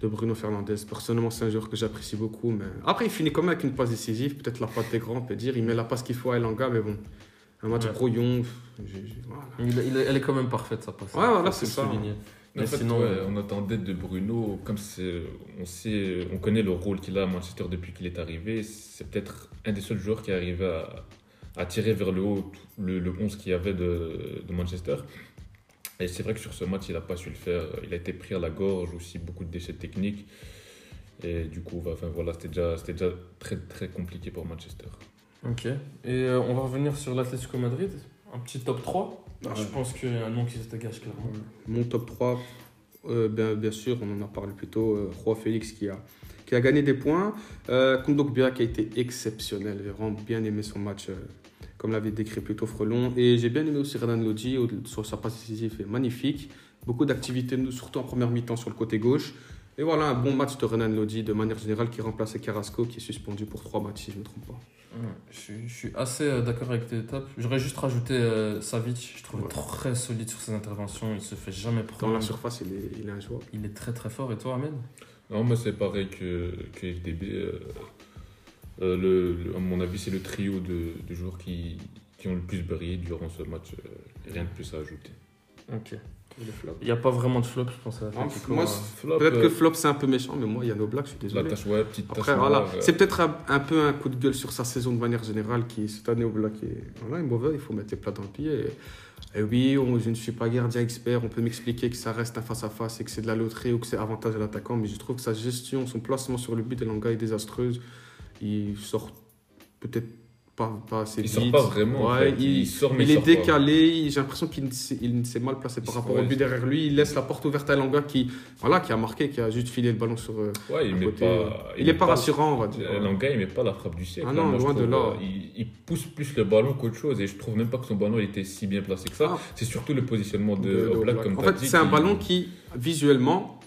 de Bruno Fernandes. Personnellement, c'est un joueur que j'apprécie beaucoup. Mais... Après, il finit quand même avec une passe décisive. Peut-être la patte des grands, on peut dire. Il met la passe qu'il faut à Elanga, mais bon. Un match Ouais. voilà. Il- il- Elle est quand même parfaite, sa passe. Ouais, voilà, c'est ça. souligner. Mais en fait, sinon, ouais, on attendait de Bruno, comme on sait, on connaît le rôle qu'il a à Manchester depuis qu'il est arrivé. C'est peut-être un des seuls joueurs qui est arrivé à, à tirer vers le haut le, le 11 qu'il y avait de, de Manchester. Et c'est vrai que sur ce match, il n'a pas su le faire. Il a été pris à la gorge, aussi beaucoup de déchets techniques. Et du coup, bah, enfin, voilà, c'était déjà, déjà très, très compliqué pour Manchester. Ok. Et euh, on va revenir sur l'Atlético Madrid. Un petit top 3. Ah Je ouais. pense qu'il y a un nom qui se dégage clairement. Mon top 3, euh, bien, bien sûr, on en a parlé plus tôt. Euh, Roi Félix qui a, qui a gagné des points. Euh, Kondogbia qui a été exceptionnel. J'ai vraiment bien aimé son match, euh, comme l'avait décrit plutôt Frelon. Et j'ai bien aimé aussi Renan Lodi. au- Sur sa passe décisive est magnifique. Beaucoup d'activités, surtout en première mi-temps sur le côté gauche. Et voilà, un bon match de Renan Lodi de manière générale qui remplaçait Carrasco qui est suspendu pour trois matchs si je ne me trompe pas. Ouais, je, suis, je suis assez euh, d'accord avec tes étapes. J'aurais juste rajouté euh, Savic. Je trouve Ouais. très solide sur ses interventions. Il se fait jamais Dans prendre. la surface, il est, il est injouable. Il est très très fort. Et toi, Ahmed? Non, mais c'est pareil que, que FDB. euh, euh, le, le- à mon avis, c'est le trio de, de joueurs qui, qui ont le plus brillé durant ce match. rien de plus à ajouter. Ok. Il n'y a pas vraiment de flop, je pense. À Ah, moi, hein. c'est- Flop, Peut-être euh, que flop c'est un peu méchant, mais moi, Yann Oblak, je suis La désolé. ouais, petite Après, voilà, noire, euh, c'est peut-être un, un peu un coup de gueule sur sa saison de manière générale qui, cette année, Oblak est, voilà, est mauvais, il faut mettre les plats dans le pied. Et, et oui, on- je ne suis pas gardien expert, on peut m'expliquer que ça reste un face-à-face et que c'est de la loterie ou que c'est avantage à l'attaquant, mais je trouve que sa gestion, son placement sur le but d'Elanga est désastreuse. Il sort peut-être pas, pas assez Il vite. sort pas vraiment. en Ouais, fait. il, il sort, mais il il est pas. décalé, j'ai l'impression qu'il ne s'est il s'est mal placé par rapport au but derrière lui. Il laisse la porte ouverte à Elanga qui, voilà, qui a marqué, qui a juste filé le ballon sur. euh, Ouais, il côté. pas. il n'est pas rassurant, on va dire. Euh, Langa, il met pas la frappe du siècle. Ah là. non, Moi, loin de là. Il, pousse plus le ballon qu'autre chose. Et je trouve même pas que son ballon était si bien placé que ça. Ah. C'est surtout le positionnement de, de- Oblak. comme En fait, dit, c'est un ballon qui, visuellement,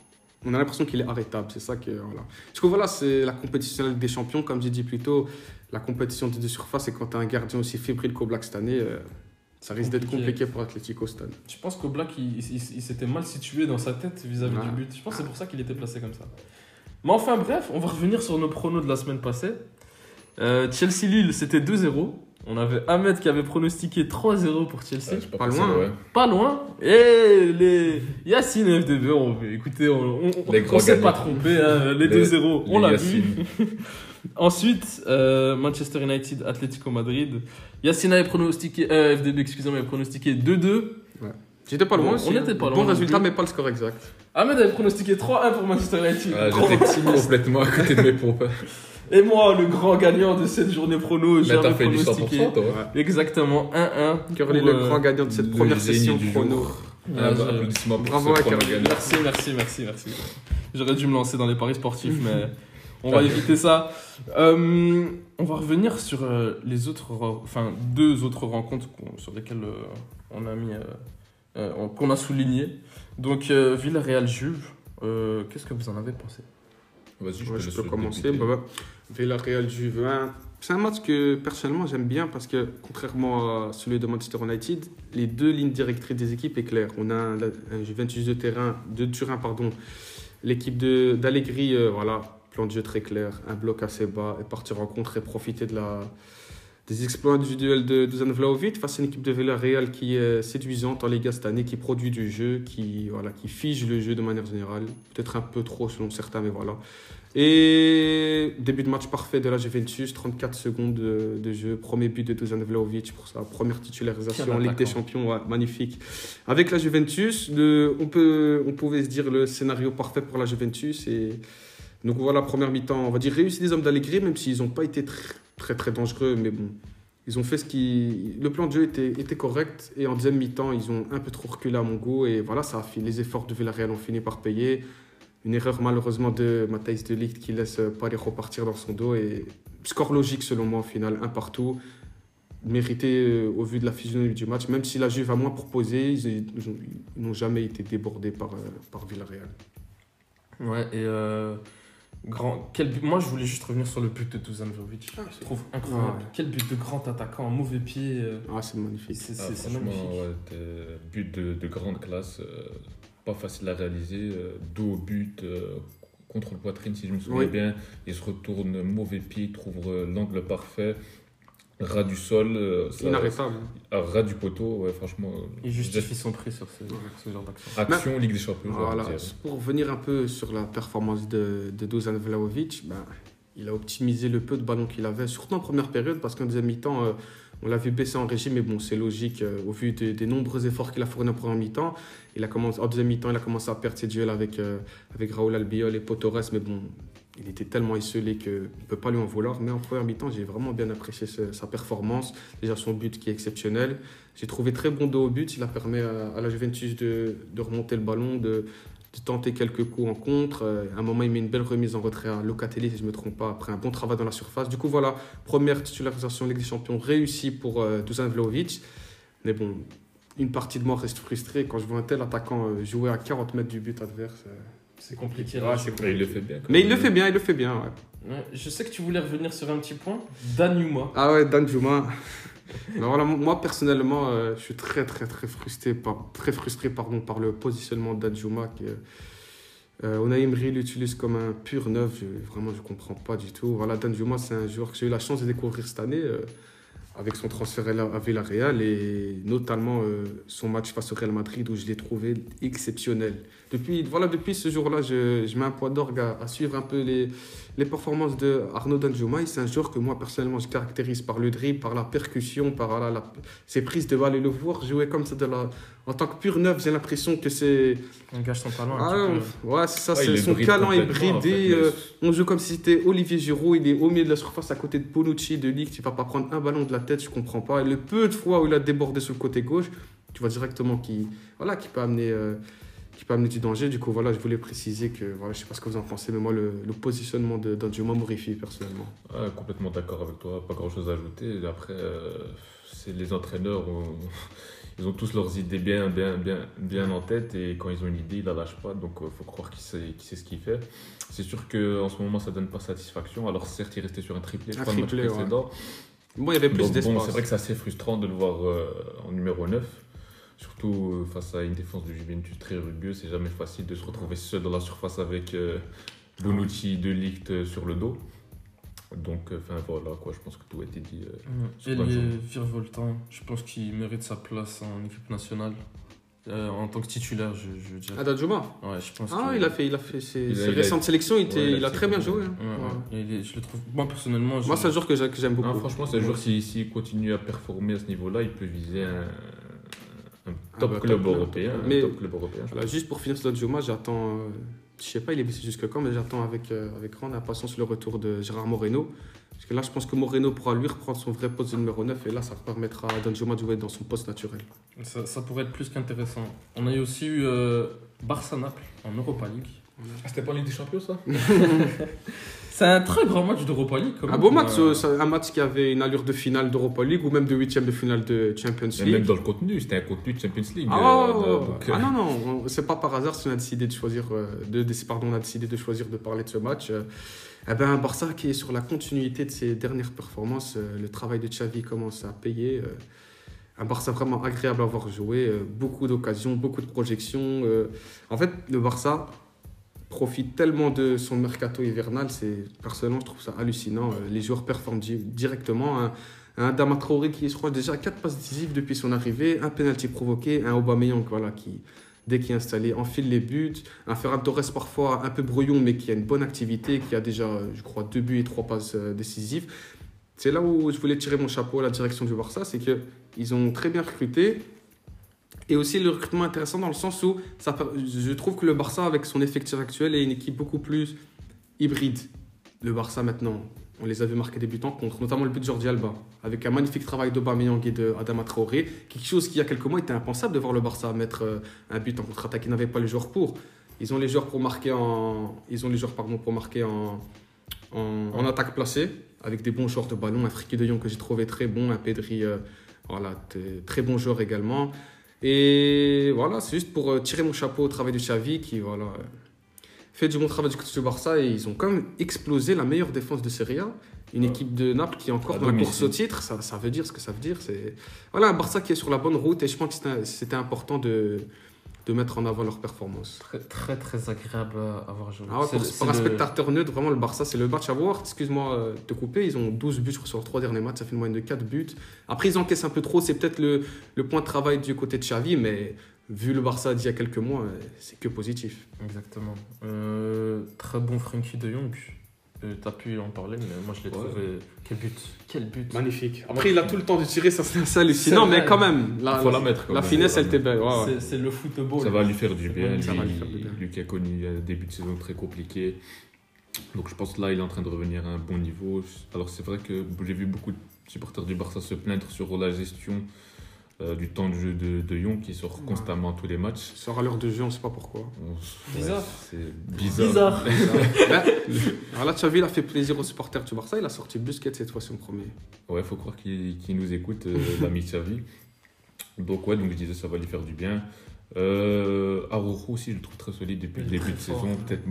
on a l'impression qu'il est arrêtable. C'est ça que. Voilà. Du coup, voilà, c'est la compétition des Champions. Comme j'ai dit plus tôt, la compétition de deux surfaces, et quand tu as un gardien aussi fébrile qu'Oblak cette année, euh, ça risque d'être Compliqué. pour Atletico cette année. Je pense qu'Oblak, il, il, s'était mal situé dans sa tête vis-à-vis du but. Je pense que c'est pour ça qu'il était placé comme ça. Mais enfin, bref, on va revenir sur nos pronos de la semaine passée. Euh, Chelsea-Lille, c'était 2-0. On avait Ahmed qui avait pronostiqué 3-0 pour Chelsea. Ouais, sais Pas loin, c'est vrai. Pas loin. Et les Yacine et FDB, on, écoutez, on, on, s'est pas trompé. hein, les, Les- 2-0, on l'a vu. Ensuite, euh, Manchester United, Atlético Madrid. Yacine avait pronostiqué, euh, FDB, excusez-moi, avait pronostiqué 2-2. J'étais pas loin Bon, aussi. on hein. était pas Bon loin non résultat, mais pas le score exact. Ahmed avait pronostiqué 3-1 pour Manchester United. Ah, J'étais complètement à côté de mes pompes. Et moi, le grand gagnant de cette journée prono, Mais j'avais t'as fait du pronostiqué 100%, toi. exactement 1-1. Curly, le euh, grand gagnant de cette première session. Ouais, Ah, bah, applaudissements pour Bravo ce à gagnant. Merci, merci, merci, merci. J'aurais dû me lancer dans les paris sportifs, mais on va éviter ça. Euh, on va revenir sur euh, les autres, re- enfin deux autres rencontres sur lesquelles euh, on a mis, euh, euh, on- qu'on a souligné. Donc euh, Villarreal-Juve. euh, Qu'est-ce que vous en avez pensé? Vas-y, je Ouais, peux commencer. Bah, bah, Villarreal Juve 1. C'est un match que personnellement j'aime bien parce que contrairement à celui de Manchester United, les deux lignes directrices des équipes est claire. On a un, un Juventus de terrain, de Turin pardon, l'équipe de d'Allegri, euh, voilà, plan de jeu très clair, un bloc assez bas et partir en contre et profiter de la des exploits individuels de Dusan Vlahovic face à une équipe de Villarreal qui est séduisante en Liga cette année, qui produit du jeu, qui, voilà, qui fige le jeu de manière générale. Peut-être un peu trop selon certains, mais voilà. Et début de match parfait de la Juventus, 34 secondes de, de jeu, premier but de Dusan Vlahovic pour sa première titularisation en Ligue des. Champions, ouais, magnifique. Avec la Juventus, le- on, peut, on pouvait se dire le scénario parfait pour la Juventus. Et donc voilà, première mi-temps, on va dire réussi des hommes d'Allegri, même s'ils n'ont pas été très, très très dangereux, mais bon, ils ont fait ce qui. Le plan de jeu était, était correct et en deuxième mi-temps, ils ont un peu trop reculé à mon goût et voilà, ça a fini. Les efforts de Villarreal ont fini par payer. Une erreur malheureusement de Matthijs de Ligt qui laisse Parejo partir dans son dos et score logique selon moi au final, un partout. Mérité euh, au vu de la physionomie du match, même si la Juve a moins proposé, ils n'ont jamais été débordés par, euh, par Villarreal. Ouais, et euh, grand, quel but- Moi, je voulais juste revenir sur le but de Dusan Vlahovic. Ah, je trouve incroyable. Ouais. Quel but de grand attaquant, un mauvais pied. euh, Ah, c'est magnifique. C'est Ah, magnifique. ouais, t'es- but de, de grande classe, euh, pas facile à réaliser, euh, dos au but, euh, contre le poitrine si je me souviens Oui. bien, il se retourne mauvais pied, il trouve euh, l'angle parfait, ras du sol, euh, ça- Inarrêtable. ras du poteau, ouais franchement. euh, Il justifie son prix sur ce, ce genre d'action. Action Ligue des Champions, Voilà. dire. Pour revenir un peu sur la performance de, de Dusan Vlahovic, ben, il a optimisé le peu de ballons qu'il avait, surtout en première période, parce qu'en deuxième mi-temps, euh, on l'a vu baisser en régime, mais bon, c'est logique euh, au vu des, des nombreux efforts qu'il a fournis en première mi-temps. Il a commencé, en deuxième mi-temps, il a commencé à perdre ses duels avec, euh, avec Raúl Albiol et Potores, mais bon, il était tellement isolé qu'on ne peut pas lui en vouloir. Mais en première mi-temps, j'ai vraiment bien apprécié sa performance. Déjà son but qui est exceptionnel. J'ai trouvé très bon dos au but. Il a permis à, la Juventus de, remonter le ballon, de, tenter quelques coups en contre. Euh, À un moment, il met une belle remise en retrait à Locatelli, si je ne me trompe pas, après un bon travail dans la surface. Du coup, voilà, première titularisation Ligue des Champions réussie pour euh, Dusan Vlahovic. Mais bon, une partie de moi reste frustrée quand je vois un tel attaquant euh, jouer à 40 mètres du but adverse. euh, C'est compliqué. Là. c'est Mais il le fait bien. quand Mais il le fait bien, il le fait bien. ouais. Ouais, je sais que tu voulais revenir sur un petit point. Danuma. Ah ouais, Dan Juma. Voilà, moi personnellement, euh, je suis très très très frustré par, très frustré pardon, par le positionnement de Dan Juma. Qui, euh, euh, Unai Emery l'utilise comme un pur neuf. Je, vraiment, je comprends pas du tout. Voilà, Dan Juma, c'est un joueur que j'ai eu la chance de découvrir cette année. euh, avec son transfert à la- à Villarreal et notamment euh, son match face au Real Madrid où je l'ai trouvé exceptionnel. Depuis, voilà, depuis ce jour-là, je, je mets un point d'orgue à, à suivre un peu les, les performances de Arnaud Danjuma. Et C'est un joueur que moi, personnellement, je caractérise par le dribble, par la percussion, par la, la- ses prises de balle. Et le voir jouer comme ça de la, en tant que pur neuf, j'ai l'impression que c'est. On gâche son talent. Ah, peu. ouais, c'est ça, Ouais, c'est son talent est en bridé. mais- euh, on joue comme si c'était Olivier Giroud, il est au milieu de la surface à côté de Bonucci, de Ligue, tu vas pas prendre un ballon de la tête, je comprends pas. Et le peu de fois où il a débordé sur le côté gauche, tu vois directement qu'il voilà, qui peut amener. euh, qui peut amener du danger. Du coup, voilà, je voulais préciser que, voilà, je sais pas ce que vous en pensez, mais moi, le, le positionnement d'Anjuma m'horrifie personnellement. Ouais, complètement d'accord avec toi, pas grand chose à ajouter. Après, euh, c'est les entraîneurs, ils ont tous leurs idées bien, bien, bien, bien en tête et quand ils ont une idée, ils la lâchent pas. Donc, il faut croire qu'il sait, qu'il sait ce qu'il fait. C'est sûr qu'en ce moment, ça donne pas satisfaction. Alors, certes, il restait sur un triplé, Un triplé, ouais. précédent. Bon, il y avait plus bon, d'espace. c'est vrai que c'est assez frustrant de le voir euh, en numéro 9. Surtout euh, face à une défense de Juventus très rugueuse, c'est jamais facile de se retrouver seul dans la surface avec euh, Bonucci, De Ligt euh, sur le dos. Donc, enfin voilà, quoi, je pense que tout a été dit. euh, Ouais. Virevoltant, je pense qu'il mérite sa place en équipe nationale. Euh, en tant que titulaire, je, je veux dire. Ah, Danjuma Ouais, je pense Ah, que- il a fait, il a fait ses, Il a- ses il a- récentes sélections, il, était- Ouais, il a il a fait très bien joué. hein. Ouais, Ouais. ouais. Il est- je le trouve. Moi, personnellement. Moi, c'est un joueur que j'ai- que j'aime beaucoup. Non, franchement, c'est un joueur, s'il s'il continue à performer à ce niveau-là, il peut viser un, un top bah, top club européen. un Mais- top club européen. je Voilà, juste pour finir sur Danjuma, j'attends. euh, je sais pas, il est blessé jusque quand, mais j'attends avec, euh, avec grande impatience le retour de Gérard Moreno. Parce que là, je pense que Moreno pourra lui reprendre son vrai poste de numéro 9 et là, ça permettra à Danjuma de jouer dans son poste naturel. Ça, ça pourrait être plus qu'intéressant. On a eu aussi eu euh, Barça-Naples en Europa League. Ah, C'était pas Ligue des Champions, ça? C'est un très grand match d'Europa League. quand Un même. beau match, Euh, un match qui avait une allure de finale d'Europa League ou même de huitième de finale de Champions League. Même dans le contenu, c'était un contenu de Champions League. Ah, euh, ouais, ouais. donc, Ah euh, non, non, on- c'est pas par hasard si on a décidé de choisir, euh, de, de- pardon, on a décidé de choisir de parler de ce match. Eh ben, un Barça qui est sur la continuité de ses dernières performances, le travail de Xavi commence à payer. un Barça vraiment agréable à voir jouer, euh, beaucoup d'occasions, beaucoup de projections. en fait, le Barça profite tellement de son mercato hivernal, c'est personnellement je trouve ça hallucinant. Euh, les joueurs performent di- directement. Un, un qui je crois, déjà à 4 passes décisives depuis son arrivée, un penalty provoqué, un Aubameyang voilà, qui, dès qu'il est installé, enfile les buts. Un Ferran Torres parfois un peu brouillon, mais qui a une bonne activité, qui a déjà, je crois, deux buts et trois passes euh, décisives. C'est là où je voulais tirer mon chapeau à la direction du Barça, c'est qu'ils ont très bien recruté. Et aussi le recrutement intéressant dans le sens où je trouve que le Barça, avec son effectif actuel, est une équipe beaucoup plus hybride. Le Barça maintenant, on les avait marqués débutants contre, notamment le but de Jordi Alba, avec un magnifique travail d'Aubameyang et de Adama Traoré, quelque chose qui il y a quelques mois était impensable de voir le Barça mettre euh, un but en contre-attaque. Ils n'avaient pas les joueurs pour. Ils ont les joueurs pour marquer en, ils ont les joueurs pardon pour marquer en, en, attaque placée, avec des bons joueurs de ballon, un Friki de Jong que j'ai trouvé très bon, un Pedri, euh, voilà, très bon joueur également. Et voilà, c'est juste pour euh, tirer mon chapeau au travail de Xavi qui voilà, euh, fait du bon travail du côté du Barça et ils ont quand même explosé la meilleure défense de Serie A. Une Ouais. équipe de Naples qui est encore dans la course au titre, ça, ça veut dire ce que ça veut dire. C'est voilà, un Barça qui est sur la bonne route et je pense que c'était important de, de mettre en avant leur performance. Très, très, très agréable à voir jouer. Ah ouais, pour, pour un le- neutre, vraiment, le Barça, c'est le match à voir. Excuse-moi euh, de te couper, ils ont 12 buts sur leurs trois derniers matchs, ça fait une moyenne de 4 buts. Après, ils encaissent un peu trop, c'est peut-être le, le point de travail du côté de Xavi, mais vu le Barça d'il y a quelques mois, euh, c'est que positif. Exactement. Euh, très bon Frankie de Jong. Euh, T'as pu en parler, mais moi je l'ai Ouais. trouvé. Quel but Quel but Magnifique. Après, il a tout le temps de tirer, ça c'est hallucinant, mais quand même, la, faut la mettre. quand la même. finesse, elle était belle. ouais, ouais. C'est- le football. Ça va lui faire du bien. Ça lui, va lui faire du bien. lui qui a connu un début de saison très compliqué. Donc je pense que là, il est en train de revenir à un bon niveau. Alors c'est vrai que j'ai vu beaucoup de supporters du Barça se plaindre sur la gestion euh, du temps de jeu de, de Young qui sort Ouais. constamment à tous les matchs. Il sort à l'heure de jeu, on sait pas pourquoi. On- Bizarre. ouais, c'est bizarre. Bizarre. Alors là, Xavi, il a fait plaisir aux supporters du Barça, il a sorti Busquets cette fois-ci en premier. Ouais, faut croire qu'il nous écoute, euh, l'ami Xavi. Donc ouais, donc je disais ça va lui faire du bien. Euh, aussi, je le trouve très solide depuis le début de fort. saison. Peut-être.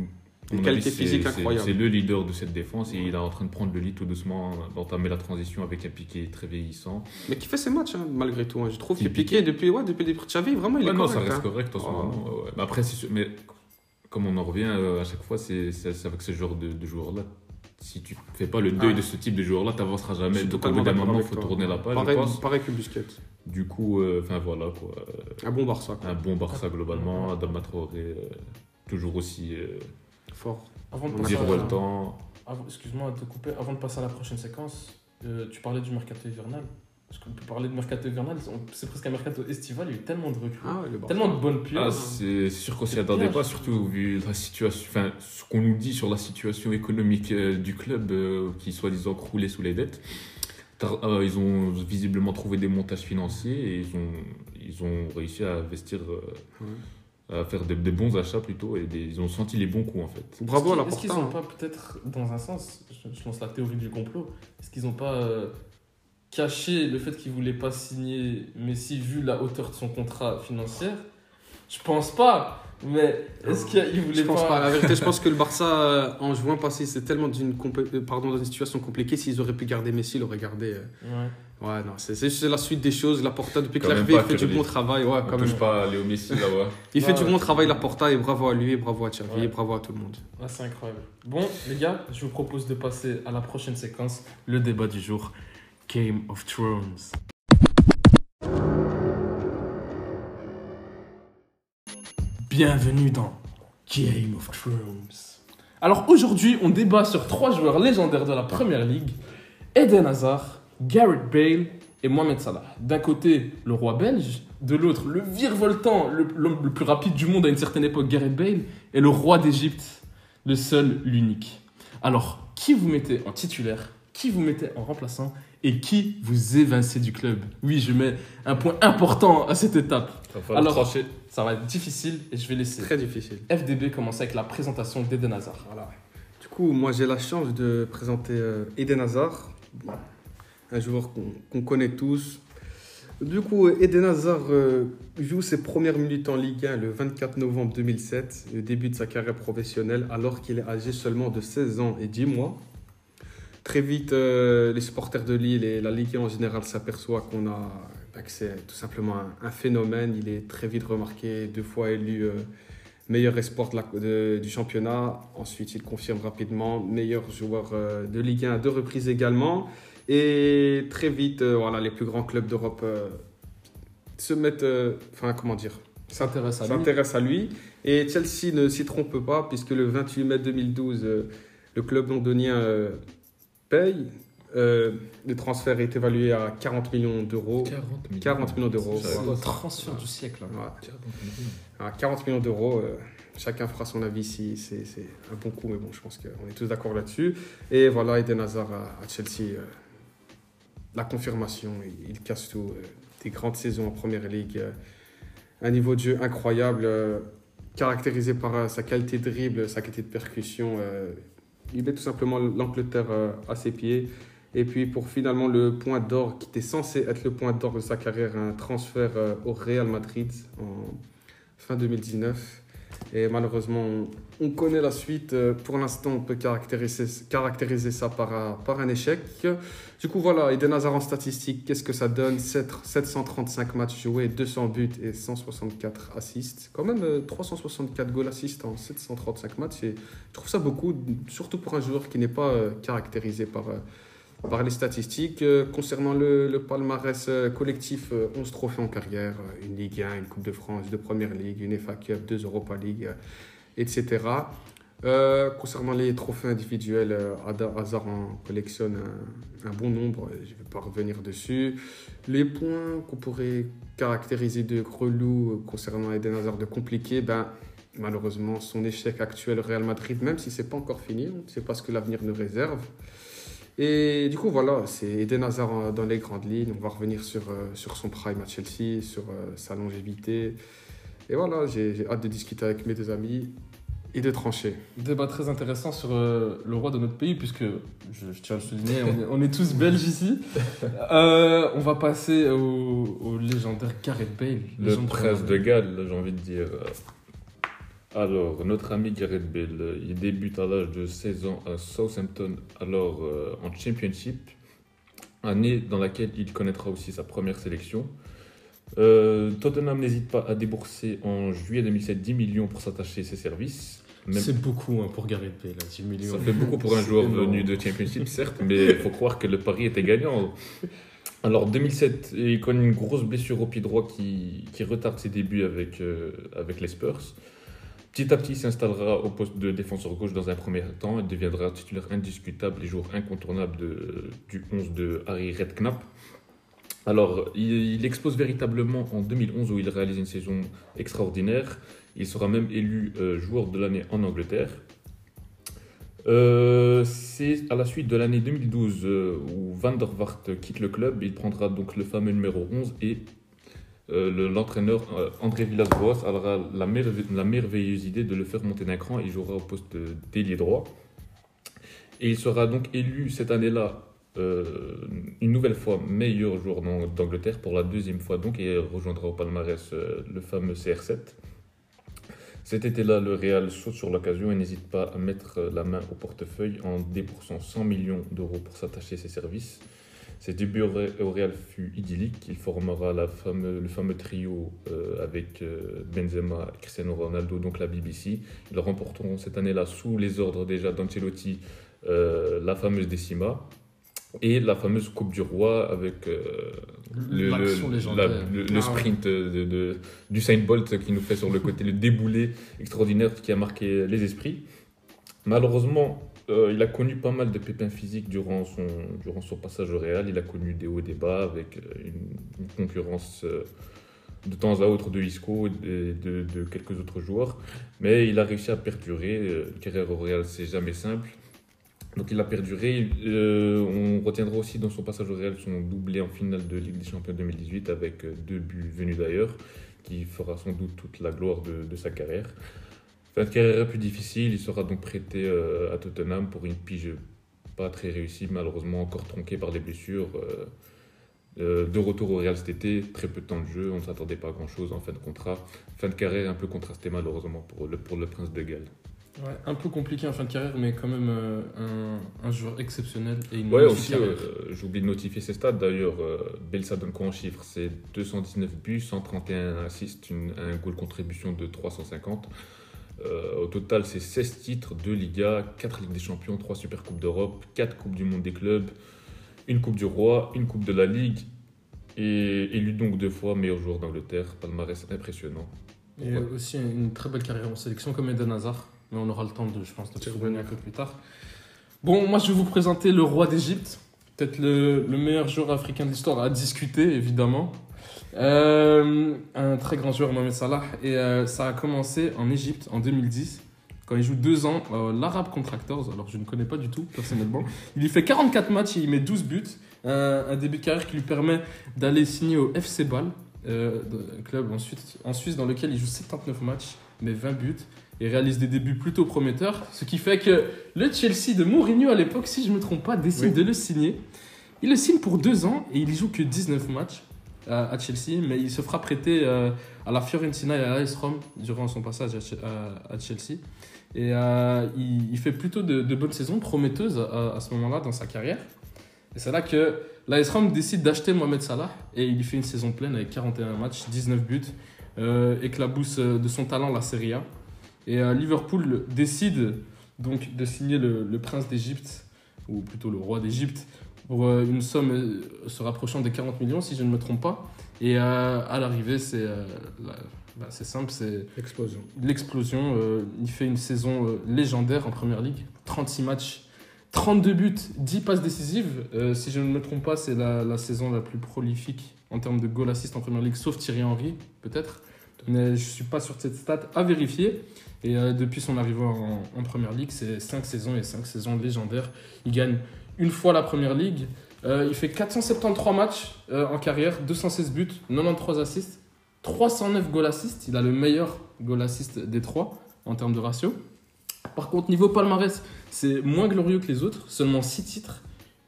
Une qualité physique incroyable. C'est le leader de cette défense et il est en train de prendre le lead tout doucement, d'entamer la transition avec un piqué très vieillissant. Mais qui fait ses matchs, hein, malgré tout. hein. Je trouve Il qu'il piqué depuis, ouais, depuis le début de Xavi, vraiment, il Ouais, est non, correct. ça reste hein. correct en ce Oh. moment. Mais après, sûr- mais comme on en revient euh, à chaque fois, c'est avec ce genre de, de joueurs-là. si tu fais pas le deuil Ah. de ce type de joueur-là, tu n'avanceras jamais. Donc, au bout d'un moment, il faut toi. tourner la page, Pareil, que Busquets. Du coup, euh, enfin voilà, quoi. Euh, Un bon Barça, quoi. Un bon Barça globalement. Adama Traoré, euh, toujours aussi euh, Fort. Avant de passer à- Excuse-moi de te couper. Avant de passer à la prochaine séquence, euh, tu parlais du mercato hivernal. Parce qu'on peut parler de mercato hivernal, c'est presque un mercato estival. Il y a eu tellement de recrues, Ah, tellement de bonnes pioches. Ah, c'est sûr qu'on s'y attendait pas, surtout vu la situation, enfin, ce qu'on nous dit sur la situation économique euh, du club euh, qui soi-disant croulait sous les dettes. Euh, ils ont visiblement trouvé des montages financiers et ils ont, ils ont réussi à investir, à faire des, des bons achats plutôt et des- ils ont senti les bons coups en fait. Bravo à la Est-ce qu'ils n'ont hein. pas peut-être, dans un sens, je, je lance la théorie du complot, est-ce qu'ils n'ont pas euh, caché le fait qu'ils voulaient pas signer Messi vu la hauteur de son contrat financier Je pense pas, mais est-ce qu'ils voulaient Je pense pas, pas. La vérité, je pense que le Barça, euh, en juin passé, c'est tellement d'une compé- euh, pardon, dans une situation compliquée. S'ils auraient pu garder Messi, ils l'auraient gardé. euh. Ouais. Ouais, non, c'est c'est la suite des choses. La Porta, depuis que l'arrivée, il pas fait que du les- bon travail. Ouais, On quand touche même. pas à Léo Messi là-bas. Il fait Ouais, du ouais. bon travail, la Porta, et bravo à lui, et bravo à Xavi, Ouais. et bravo à tout le monde. Ah, c'est incroyable. Bon, les gars, je vous propose de passer à la prochaine séquence, le débat du jour, Game of Thrones. Bienvenue dans Game of Thrones. Alors aujourd'hui, on débat sur trois joueurs légendaires de la Première Ligue Eden Hazard, Gareth Bale et Mohamed Salah. D'un côté, le roi belge, de l'autre, le virevoltant, le- l'homme le plus rapide du monde à une certaine époque, Gareth Bale, et le roi d'Égypte, le seul, l'unique. Alors, qui vous mettez en titulaire Qui vous mettez en remplaçant Et qui vous évincez du club Oui, je mets un point important à cette étape. Alors- trancher. Ça va être difficile et je vais laisser Très difficile. FDB commencer avec la présentation d'Eden Hazard. Voilà. Du coup, moi j'ai la chance de présenter euh, Eden Hazard, un joueur qu'on qu'on connaît tous. Du coup, Eden Hazard euh, joue ses premières minutes en Ligue 1 le 24 novembre 2007, le début de sa carrière professionnelle, alors qu'il est âgé seulement de 16 ans et 10 mois. Très vite, euh, les supporters de Lille et la Ligue 1 en général s'aperçoivent qu'on a que c'est tout simplement un, un phénomène. Il est très vite remarqué, deux fois élu euh, meilleur espoir de la- de- du championnat. Ensuite, il confirme rapidement meilleur joueur euh, de Ligue 1 à deux reprises également. Et très vite, euh, voilà, les plus grands clubs d'Europe se mettent, enfin comment dire, S'intéresse à à lui. Et Chelsea ne s'y trompe pas, puisque le 28 mai 2012, euh, le club londonien paye. Euh, le transfert est évalué à 40 millions d'euros. 40 millions. 40 millions d'euros. C'est le transfert du siècle. hein. Ouais. 40 millions. À 40 millions d'euros, euh, chacun fera son avis si c'est un bon coup, mais bon, je pense qu'on est tous d'accord là-dessus. Et voilà, Eden Hazard à, à Chelsea, euh, la confirmation, il, il casse tout. des grandes saisons en Première Ligue, un niveau de jeu incroyable, caractérisé par sa qualité de dribble, sa qualité de percussion. Il met tout simplement l'Angleterre euh, à ses pieds. Et puis pour finalement le point d'or qui était censé être le point d'or de sa carrière, un transfert euh, au Real Madrid en fin 2019. Et malheureusement, on, on connaît la suite. Euh, Pour l'instant, on peut caractériser, ça par, un- échec. Du coup, voilà, Eden Hazard en statistique, qu'est-ce que ça donne? Sept- 735 matchs joués, 200 buts et 164 assists. Quand même, euh, 364 goals assists en 735 matchs. Je trouve ça beaucoup, surtout pour un joueur qui n'est pas euh, caractérisé par, euh, les statistiques. Euh, concernant le, palmarès euh, collectif, euh, 11 trophées en carrière, euh, une Ligue 1, une Coupe de France, deux Première Ligue, une FA Cup, deux Europa League, euh, etc. Euh, concernant les trophées individuels, euh, Hazard en collectionne un, bon nombre, je ne vais pas revenir dessus. Les points qu'on pourrait caractériser de relou euh, concernant Eden Hazard de compliqué, ben, malheureusement, son échec actuel au Real Madrid, même si c'est pas encore fini, on ne sait pas ce que l'avenir nous réserve. Et du coup, voilà, c'est Eden Hazard dans les grandes lignes. On va revenir sur, sur son prime à Chelsea, sur sa longévité. Et voilà, j'ai hâte de discuter avec mes deux amis et de trancher. Débat très intéressant sur euh, le roi de notre pays, puisque je, je tiens à le souligner, on est, on est tous belges ici. Euh, on va passer au, au légendaire Gareth Bale. Le prince de Galles, j'ai envie de dire. Alors, notre ami Gareth Bale, il débute à l'âge de 16 ans à Southampton, alors euh, en Championship, année dans laquelle il connaîtra aussi sa première sélection. Euh, Tottenham n'hésite pas à débourser en juillet 2007 10 millions pour s'attacher ses services. Même- C'est beaucoup hein, pour Gareth Bale, là, 10 millions. Ça fait beaucoup pour un joueur énorme. venu de Championship, certes, mais il faut croire que le pari était gagnant. Alors 2007, il connaît une grosse blessure au pied droit qui, qui retarde ses débuts avec, euh, avec les Spurs. Petit à petit, il s'installera au poste de défenseur gauche dans un premier temps et deviendra titulaire indiscutable et joueur incontournable de- du 11 de Harry Redknapp. Alors, il, il expose véritablement en 2011 où il réalise une saison extraordinaire. Il sera même élu euh, joueur de l'année en Angleterre. Euh, c'est à la suite de l'année 2012 euh, où Van der Vaart quitte le club. Il prendra donc le fameux numéro 11 et le- l'entraîneur André Villas-Boas aura la, merve- la merveilleuse idée de le faire monter d'un cran. Il jouera au poste d'ailier droit. Et il sera donc élu cette année-là une nouvelle fois meilleur joueur d'Ang- d'Angleterre pour la deuxième fois donc et rejoindra au palmarès le fameux CR7. Cet été-là, le Real saute sur l'occasion et n'hésite pas à mettre la main au portefeuille en déboursant 100 millions d'euros pour s'attacher ses services. Ses débuts au Real fut idyllique. Il formera le fameux trio euh, avec euh, Benzema, Cristiano Ronaldo, donc la BBC. Ils remporteront cette année-là sous les ordres déjà d'Ancelotti euh, la fameuse Décima et la fameuse Coupe du Roi avec euh, le, le- la- le- le Ah sprint de, de- du Saint Bolt qui nous fait sur le côté le déboulé extraordinaire qui a marqué les esprits. Malheureusement, euh, il a connu pas mal de pépins physiques durant son, durant son passage au Real. Il a connu des hauts et des bas avec euh, une, une concurrence euh, de temps à autre de Isco et de, de- de quelques autres joueurs. Mais il a réussi à perdurer. Une carrière au Real, c'est jamais simple. Donc il a perduré. Euh, on retiendra aussi dans son passage au Real son doublé en finale de Ligue des Champions 2018 avec deux buts venus d'ailleurs, qui fera sans doute toute la gloire de, sa carrière. Fin de carrière plus difficile, il sera donc prêté euh, à Tottenham pour une pige pas très réussie, malheureusement encore tronquée par les blessures. Euh, de retour au Real cet été, très peu de temps de jeu, on ne s'attendait pas à grand chose en fin de contrat. Fin de carrière un peu contrastée malheureusement pour le Prince de Galles. Ouais, un peu compliqué en fin de carrière, mais quand même euh, un, un joueur exceptionnel et une Ouais, aussi, carrière. euh, j'ai oublié de notifier ses stats d'ailleurs. Euh, Belsa donne quoi en chiffres? C'est 219 buts, 131 assists, une, un goal contribution de 350. Euh, au total, c'est 16 titres, 2 Ligas, 4 Ligues des Champions, 3 Super Coupes d'Europe, 4 Coupes du Monde des clubs, une Coupe du Roi, une Coupe de la Ligue. Et élu donc deux fois meilleur joueur d'Angleterre, palmarès impressionnant. Et Ouais. aussi une très belle carrière en sélection comme Eden Hazard. Mais on aura le temps, de, je pense, de revenir un peu plus tard. Bon, moi, je vais vous présenter le roi d'Égypte. Peut-être le, le meilleur joueur africain de l'histoire à discuter, évidemment. Euh, un très grand joueur, Mohamed Salah. Et euh, ça a commencé en Égypte en 2010, quand il joue deux ans à l'Arab Contractors. Alors, je ne connais pas du tout, personnellement. Il y fait 44 matchs et il met 12 buts. Un, un début de carrière qui lui permet d'aller signer au FC Bâle, euh, un club en Suisse, en Suisse dans lequel il joue 79 matchs, mais 20 buts, et réalise des débuts plutôt prometteurs. Ce qui fait que le Chelsea de Mourinho à l'époque, si je ne me trompe pas, décide Oui. de le signer. Il le signe pour deux ans et il joue que 19 matchs à, à Chelsea, mais il se fera prêter euh, à la Fiorentina et à l'AS Rome durant son passage à, à Chelsea. Et euh, il, fait plutôt de, bonnes saisons, prometteuses à, ce moment-là dans sa carrière. Et c'est là que l'AS Rome décide d'acheter Mohamed Salah et il y fait une saison pleine avec 41 matchs, 19 buts, euh, éclabousse euh, de son talent la Serie A. Et euh, Liverpool décide donc de signer le, le prince d'Égypte, ou plutôt le roi d'Égypte, pour euh, une somme euh, se rapprochant des 40 millions, si je ne me trompe pas. Et euh, à l'arrivée, c'est euh, la- bah, simple, c'est Explosion. l'explosion. euh, il fait une saison légendaire en première ligue. 36 matchs, 32 buts, 10 passes décisives. Si je ne me trompe pas, c'est la, la saison la plus prolifique en termes de goal assist en première ligue, sauf Thierry Henry, peut-être. Mais je ne suis pas sur cette stat à vérifier. Et euh, depuis son arrivée en, en première ligue, c'est 5 saisons et 5 saisons légendaires. Il gagne une fois la première ligue. Euh, il fait 473 matchs euh, en carrière, 216 buts, 93 assists, 309 goal assists. Il a le meilleur goal assist des trois en termes de ratio. Par contre, niveau palmarès, c'est moins glorieux que les autres. Seulement 6 titres,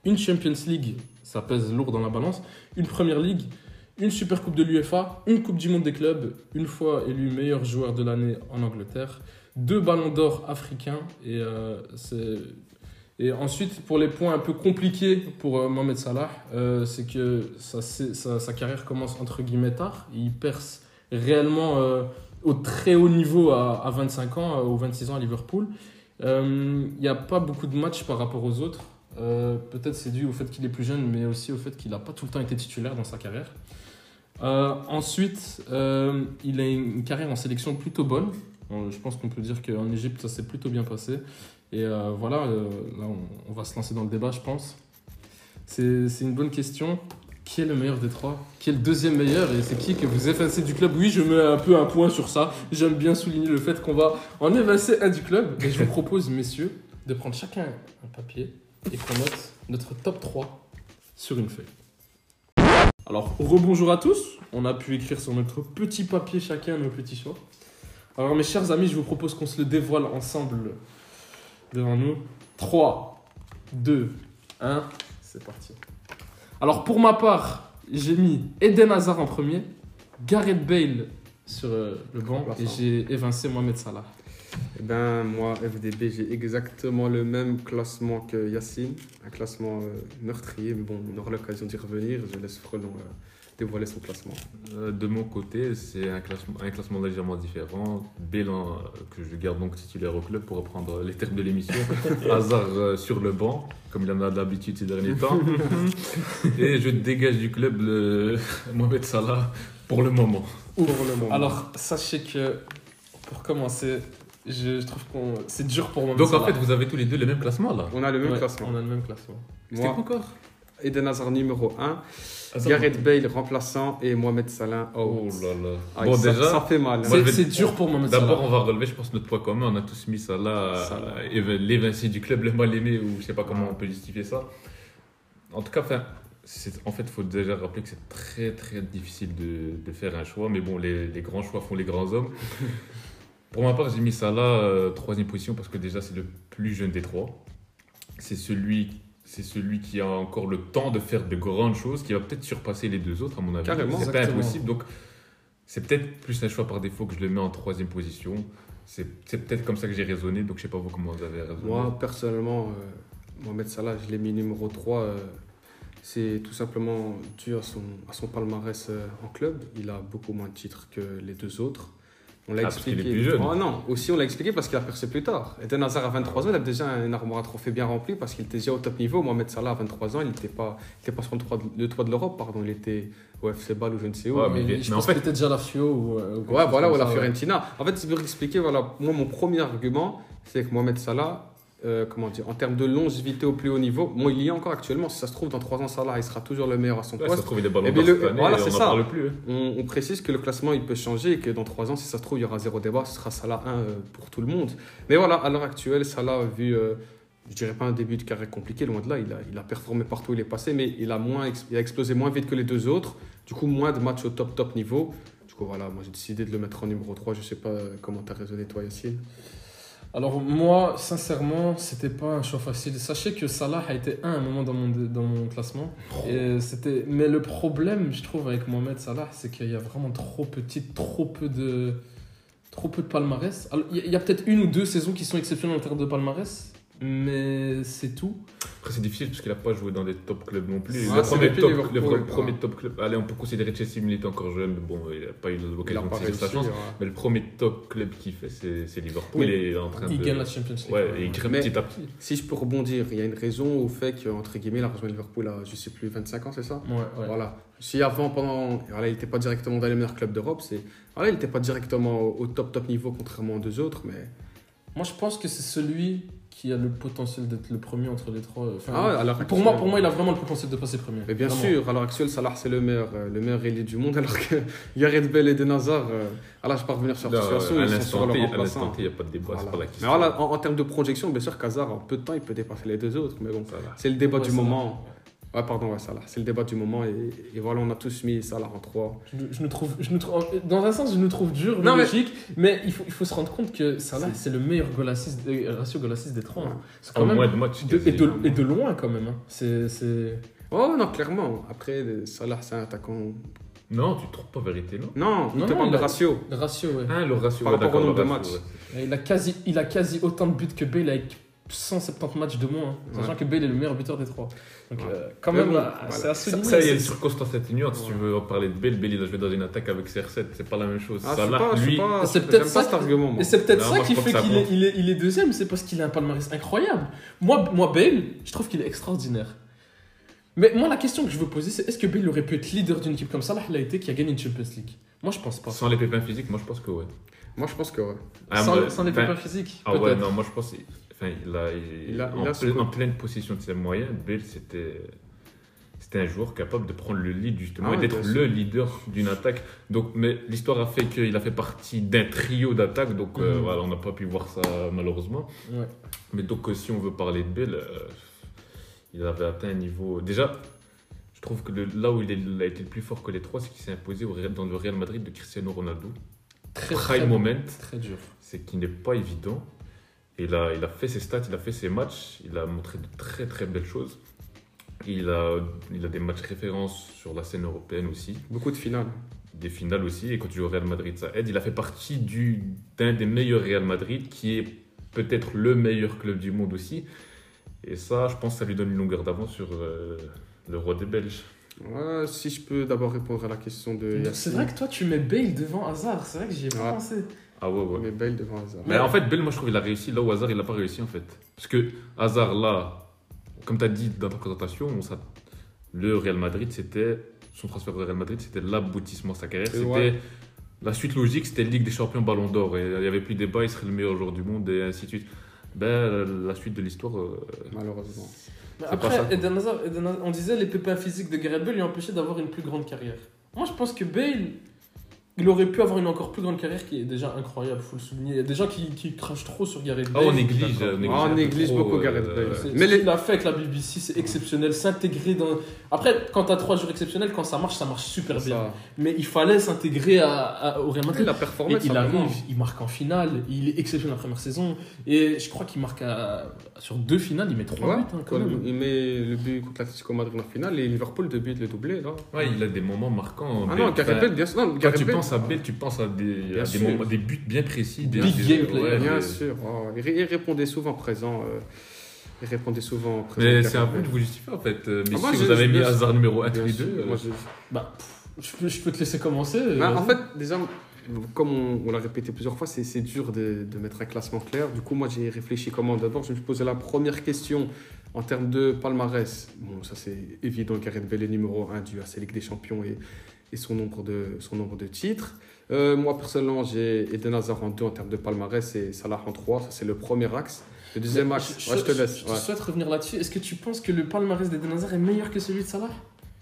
une Champions League, ça pèse lourd dans la balance, une Première League, une Super Coupe de l'UEFA, une Coupe du Monde des clubs, une fois élu meilleur joueur de l'année en Angleterre, deux ballons d'or africains et euh, et ensuite, pour les points un peu compliqués pour euh, Mohamed Salah, euh, c'est que sa, carrière commence entre guillemets tard. Il perce réellement au très haut niveau à, à 25 ans ou 26 ans à Liverpool. Il n'y a pas beaucoup de matchs par rapport aux autres. Peut-être c'est dû au fait qu'il est plus jeune, mais aussi au fait qu'il n'a pas tout le temps été titulaire dans sa carrière. Euh, ensuite, euh, il a une carrière en sélection plutôt bonne. Euh, Je pense qu'on peut dire qu'en Égypte, ça s'est plutôt bien passé. Et voilà, là, on, on va se lancer dans le débat, je pense. C'est une bonne question. Qui est le meilleur des trois? Qui est le deuxième meilleur? Et c'est qui que vous effacez du club? Oui, je mets un peu un point sur ça. J'aime bien souligner le fait qu'on va en évincer un du club. Et je vous propose, messieurs, de prendre chacun un papier et qu'on note notre top 3 sur une feuille. Alors, rebonjour à tous. On a pu écrire sur notre petit papier chacun nos petits choix. Alors, mes chers amis, je vous propose qu'on se le dévoile ensemble devant nous. 3, 2, 1, c'est parti. Alors, pour ma part, j'ai mis Eden Hazard en premier, Gareth Bale sur euh, le banc et j'ai évincé Mohamed Salah. Eh ben, moi, FDB, j'ai exactement le même classement que Yacine. Un classement euh, meurtrier, mais bon, on aura l'occasion d'y revenir. Je laisse Frelon euh, dévoiler son classement. Euh, De mon côté, c'est un classement, un classement légèrement différent. Bélan, euh, que je garde donc titulaire au club pour reprendre les termes de l'émission. Hazard euh, sur le banc, comme il en a d'habitude ces derniers temps. Et je dégage du club le Mohamed Salah pour le moment. Pour le moment. Alors, sachez que, pour commencer, je, je trouve qu'on c'est dur pour Mohamed Donc en fait, vous avez tous les deux le même classement là on a le même Ouais, classement. On a le même classement. C'était Moi, quoi encore Eden Hazard numéro 1, Hazard- Gareth Bale remplaçant et Mohamed Salah Oh out. là là. Ah, bon, ça, déjà, ça fait mal. hein. Moi, C'est vais- dur pour Mohamed Salah. D'abord, on va relever, je pense, notre point commun. On a tous mis Salah, Salah. euh, l'évincé du club, le mal aimé, ou je sais pas comment on peut justifier ça. En tout cas, en fait, il faut déjà rappeler que c'est très très difficile de, de faire un choix. Mais bon, les, les grands choix font les grands hommes. Pour ma part, j'ai mis Salah euh, troisième position parce que déjà, c'est le plus jeune des trois. C'est celui, c'est celui qui a encore le temps de faire de grandes choses, qui va peut-être surpasser les deux autres, à mon avis. Carrément. C'est pas impossible. Donc, c'est peut-être plus un choix par défaut que je le mets en troisième position. C'est c'est peut-être comme ça que j'ai raisonné, donc je sais pas vous comment vous avez raisonné. Moi, personnellement, euh, Mohamed Salah, je l'ai mis numéro 3. euh, c'est tout simplement dû à son, à son palmarès euh, en club. Il a beaucoup moins de titres que les deux autres. On l'a Ah, parce expliqué. est plus jeune. Oh, non, aussi on l'a expliqué parce qu'il a percé plus tard. Eden Hazard à 23 ans, il a déjà un armoire à trophées bien rempli parce qu'il était déjà au top niveau. Mohamed Salah à 23 ans, il n'était pas, il était pas sur le toit de, l'Europe, pardon. Il était au FC Bâle ou je ne sais où. Ouais, mais, mais- je mais en pense fait- que peut-être déjà la Fio ou. euh, ou Ouais, voilà, ou la ouais. Fiorentina. En fait, je veux expliquer, voilà, moi, mon premier argument, c'est que Mohamed Salah, euh, comment dire, en termes de longévité au plus haut niveau, bon, il y est encore actuellement. Si ça se trouve, dans 3 ans, Salah, il sera toujours le meilleur à son Ouais, ça poste. se trouve, il est ballon Eh d'or cette année, voilà, et on ça. parle plus. hein. On, on précise que le classement, il peut changer et que dans 3 ans, si ça se trouve, il y aura zéro débat, ce sera Salah 1 euh, pour tout le monde. Mais voilà, à l'heure actuelle, Salah a vu, euh, je dirais pas un début de carrière compliqué, loin de là, il a, il a performé partout où il est passé, mais il a, moins, il a explosé moins vite que les deux autres. Du coup, moins de matchs au top, top niveau. Du coup, voilà, moi j'ai décidé de le mettre en numéro 3. Je sais pas comment tu as raisonné, toi, Yacine? Alors, moi, sincèrement, c'était pas un choix facile. Sachez que Salah a été un à un moment dans mon, dans mon classement. Et c'était... Mais le problème, je trouve, avec Mohamed Salah, c'est qu'il y a vraiment trop petit, trop peu de. Trop peu de palmarès. Il y a peut-être une ou deux saisons qui sont exceptionnelles en termes de palmarès, mais c'est tout. Après, c'est difficile parce qu'il n'a pas joué dans des top clubs non plus. Ah, le, premier top, le premier top club, allez, on peut considérer Chelsea, mais il était encore jeune, mais bon, il n'a pas eu a l'occasion de saisir sa chance. ouais. Mais le premier top club qu'il fait, c'est c'est Liverpool. Oui. Il est en train Il de. gagne la Champions League. Ouais, il Mais- petit à petit. Si je peux rebondir, il y a une raison au fait qu'entre guillemets, il a rejoint Liverpool à, je sais plus, 25 ans, c'est ça? Ouais, ouais. Voilà. Si avant, pendant, voilà, il n'était pas directement dans les meilleurs clubs d'Europe, c'est, voilà, il n'était pas directement au, au top top niveau contrairement aux deux autres, mais Moi, je pense que c'est celui qui a le potentiel d'être le premier entre les trois. Enfin, Ah ouais, pour, actuelle. moi, pour moi, il a vraiment le potentiel de passer premier. Mais bien Vraiment. sûr, à l'heure actuelle, Salah c'est le meilleur, euh, le meilleur ailier du monde, alors que Gareth Bale et Den Hazard, euh, alors je ne vais pas revenir sur la situation, à ils sont l'instant sur leur T, à remplaçant. l'instant T, il n'y a pas de débat, Voilà. c'est pas la Mais voilà, en, en termes de projection, bien sûr qu'Hazard, en peu de temps, il peut dépasser les deux autres, mais bon, c'est le débat Ouais, du moment. Ouais, pardon, ouais, Salah, c'est le débat du moment, et, et voilà, on a tous mis Salah en 3. Je, je nous trouve, je nous trouve, dans un sens, je nous trouve dur, Non, mais- logique, mais, il, faut, il faut se rendre compte que Salah, c'est le meilleur goal assist, ratio goal assist des trois. hein. C'est quand En même. moins de et, de, et de loin, quand même. hein. C'est. c'est- Oh non, clairement. Après, Salah, c'est un attaquant. Non, tu ne trouves pas vérité, non Non, il Non, te non, parle de ratio. Le ratio, ouais. Ah, le ratio, Par ouais, rapport au nombre de matchs. ouais. Il, a quasi, il a quasi autant de buts que Bale avec 170 matchs de moins, hein, sachant Ouais. que Bale est le meilleur buteur des trois. Donc, Ouais. euh, quand Mais même, bon, euh, voilà. c'est à Ça, souligner. ça, il y a une circonstance atténuante. Si Ouais. tu veux en parler de Bale, Bale, il a joué dans une attaque avec CR7. C'est pas la même chose. Ah, là, pas, lui, c'est peut-être pas ça cet qui- argument. moi. Et c'est peut-être ça qui fait qu'il est, compte. il est, il est deuxième, c'est parce qu'il a un palmarès incroyable. Moi, moi, Bale, je trouve qu'il est extraordinaire. Mais moi, la question que je veux poser, c'est est-ce que Bale aurait pu être leader d'une équipe comme ça, l'a été, qui a gagné une Champions League Moi, je pense pas. sans les pépins physiques, moi je pense que ouais. Moi, je pense que ouais. Ah, sans, sans les enfin, pépins physiques. Ah ouais, non, moi je pense enfin, il a, il- Il a- en, il a pleine possession de ses moyens, Bale c'était c'était un joueur capable de prendre le lead justement Ah et d'être le leader d'une attaque. Donc, mais l'histoire a fait qu'il a fait partie d'un trio d'attaques, donc euh, Mhm. voilà, on n'a pas pu voir ça malheureusement. Ouais. Mais donc, euh, si on veut parler de Bale, euh, il avait atteint un niveau. Déjà, je trouve que le- là où il, est- il a été le plus fort que les trois, c'est qu'il s'est imposé au Real- dans le Real Madrid de Cristiano Ronaldo. Très, Prime très, moment, très dur. c'est qu'il n'est pas évident. Et là, il a fait ses stats, il a fait ses matchs, il a montré de très très belles choses. Il a, il a des matchs références sur la scène européenne aussi, Beaucoup de finales. des finales aussi. Et quand tu joues au Real Madrid, ça aide. Il a fait partie du- d'un des meilleurs Real Madrid, qui est peut-être le meilleur club du monde aussi. Et ça, je pense que ça lui donne une longueur d'avance sur euh, le roi des Belges. Ouais, si je peux d'abord répondre à la question de C'est vrai que toi, tu mets Bale devant Hazard. C'est vrai que j'y ai pas Ouais. pensé. Ah ouais, ouais. Mais Bale devant Hazard. Mais en fait, Bell, moi je trouve qu'il a réussi là où Hazard il n'a pas réussi en fait. Parce que Hazard là, comme tu as dit dans ta présentation, on le Real Madrid c'était son transfert au Real Madrid c'était l'aboutissement de sa carrière. C'était ouais. la suite logique, c'était Ligue des Champions Ballon d'Or et il n'y avait plus de débat, il serait le meilleur joueur du monde et ainsi de suite. Ben, la suite de l'histoire, euh, Malheureusement. Mais C'est pas après, ça. Eden Hazard, Eden Hazard- on disait les pépins physiques de Gareth Bale lui ont empêché d'avoir une plus grande carrière. Moi, je pense que Bale, il aurait pu avoir une encore plus grande carrière qui est déjà incroyable, faut le souligner. Il y a des gens qui, qui crachent trop sur Gareth Ah, Bale. on néglige, D'accord. on néglige, Ah, on néglige trop, beaucoup Gareth Bale. euh, C'est- Mais ce les- qu'il a fait avec la BBC, c'est exceptionnel. S'intégrer dans. Après, quand t'as trois jours exceptionnels, quand ça marche, ça marche super bien. Ça. Mais il fallait s'intégrer à, à- au Real Madrid. Il a Et performé. il il marque en finale, il est exceptionnel en première saison. Et je crois qu'il marque à- sur deux finales, il met trois Ouais, buts hein, quand même. il met le but contre l'Atlético Madrid en finale et Liverpool de but le doublé là. Ouais, il a des moments marquants. Ah Bale. non, Gareth Enfin, Bale, bien sûr. Non, Gareth Bale- penses à Bale, tu penses à des, Bien à des, sûr. moments- des buts bien précis. Des, Big des- game player. Bien des- sûr. Oh, il ré- il répondait souvent présent. euh, il répondait souvent présent. Mais c'est à vous Bale. de vous justifier en fait. Euh, Mais Ah, si vous avez mis. Hazard numéro 1 tous les sûr, deux. moi, euh, je- Bah, pff, je, peux, je peux te laisser commencer. Bah, en fait, déjà, comme on, on l'a répété plusieurs fois, c'est dur de, de mettre un classement clair. Du coup, moi, j'ai réfléchi comment. D'abord, je me suis posé la première question en termes de palmarès. Bon, ça, c'est évident. Gareth Bale est numéro 1 dû à ses Ligue des Champions et, et son, nombre de, son nombre de titres. Euh, moi, personnellement, j'ai Eden Hazard en 2 en termes de palmarès et Salah en 3. Ça, c'est le premier axe. Le deuxième Mais axe, ouais, je te laisse. Je, ouais. souhaite revenir là-dessus. Est-ce que tu penses que le palmarès d'Eden Hazard est meilleur que celui de Salah?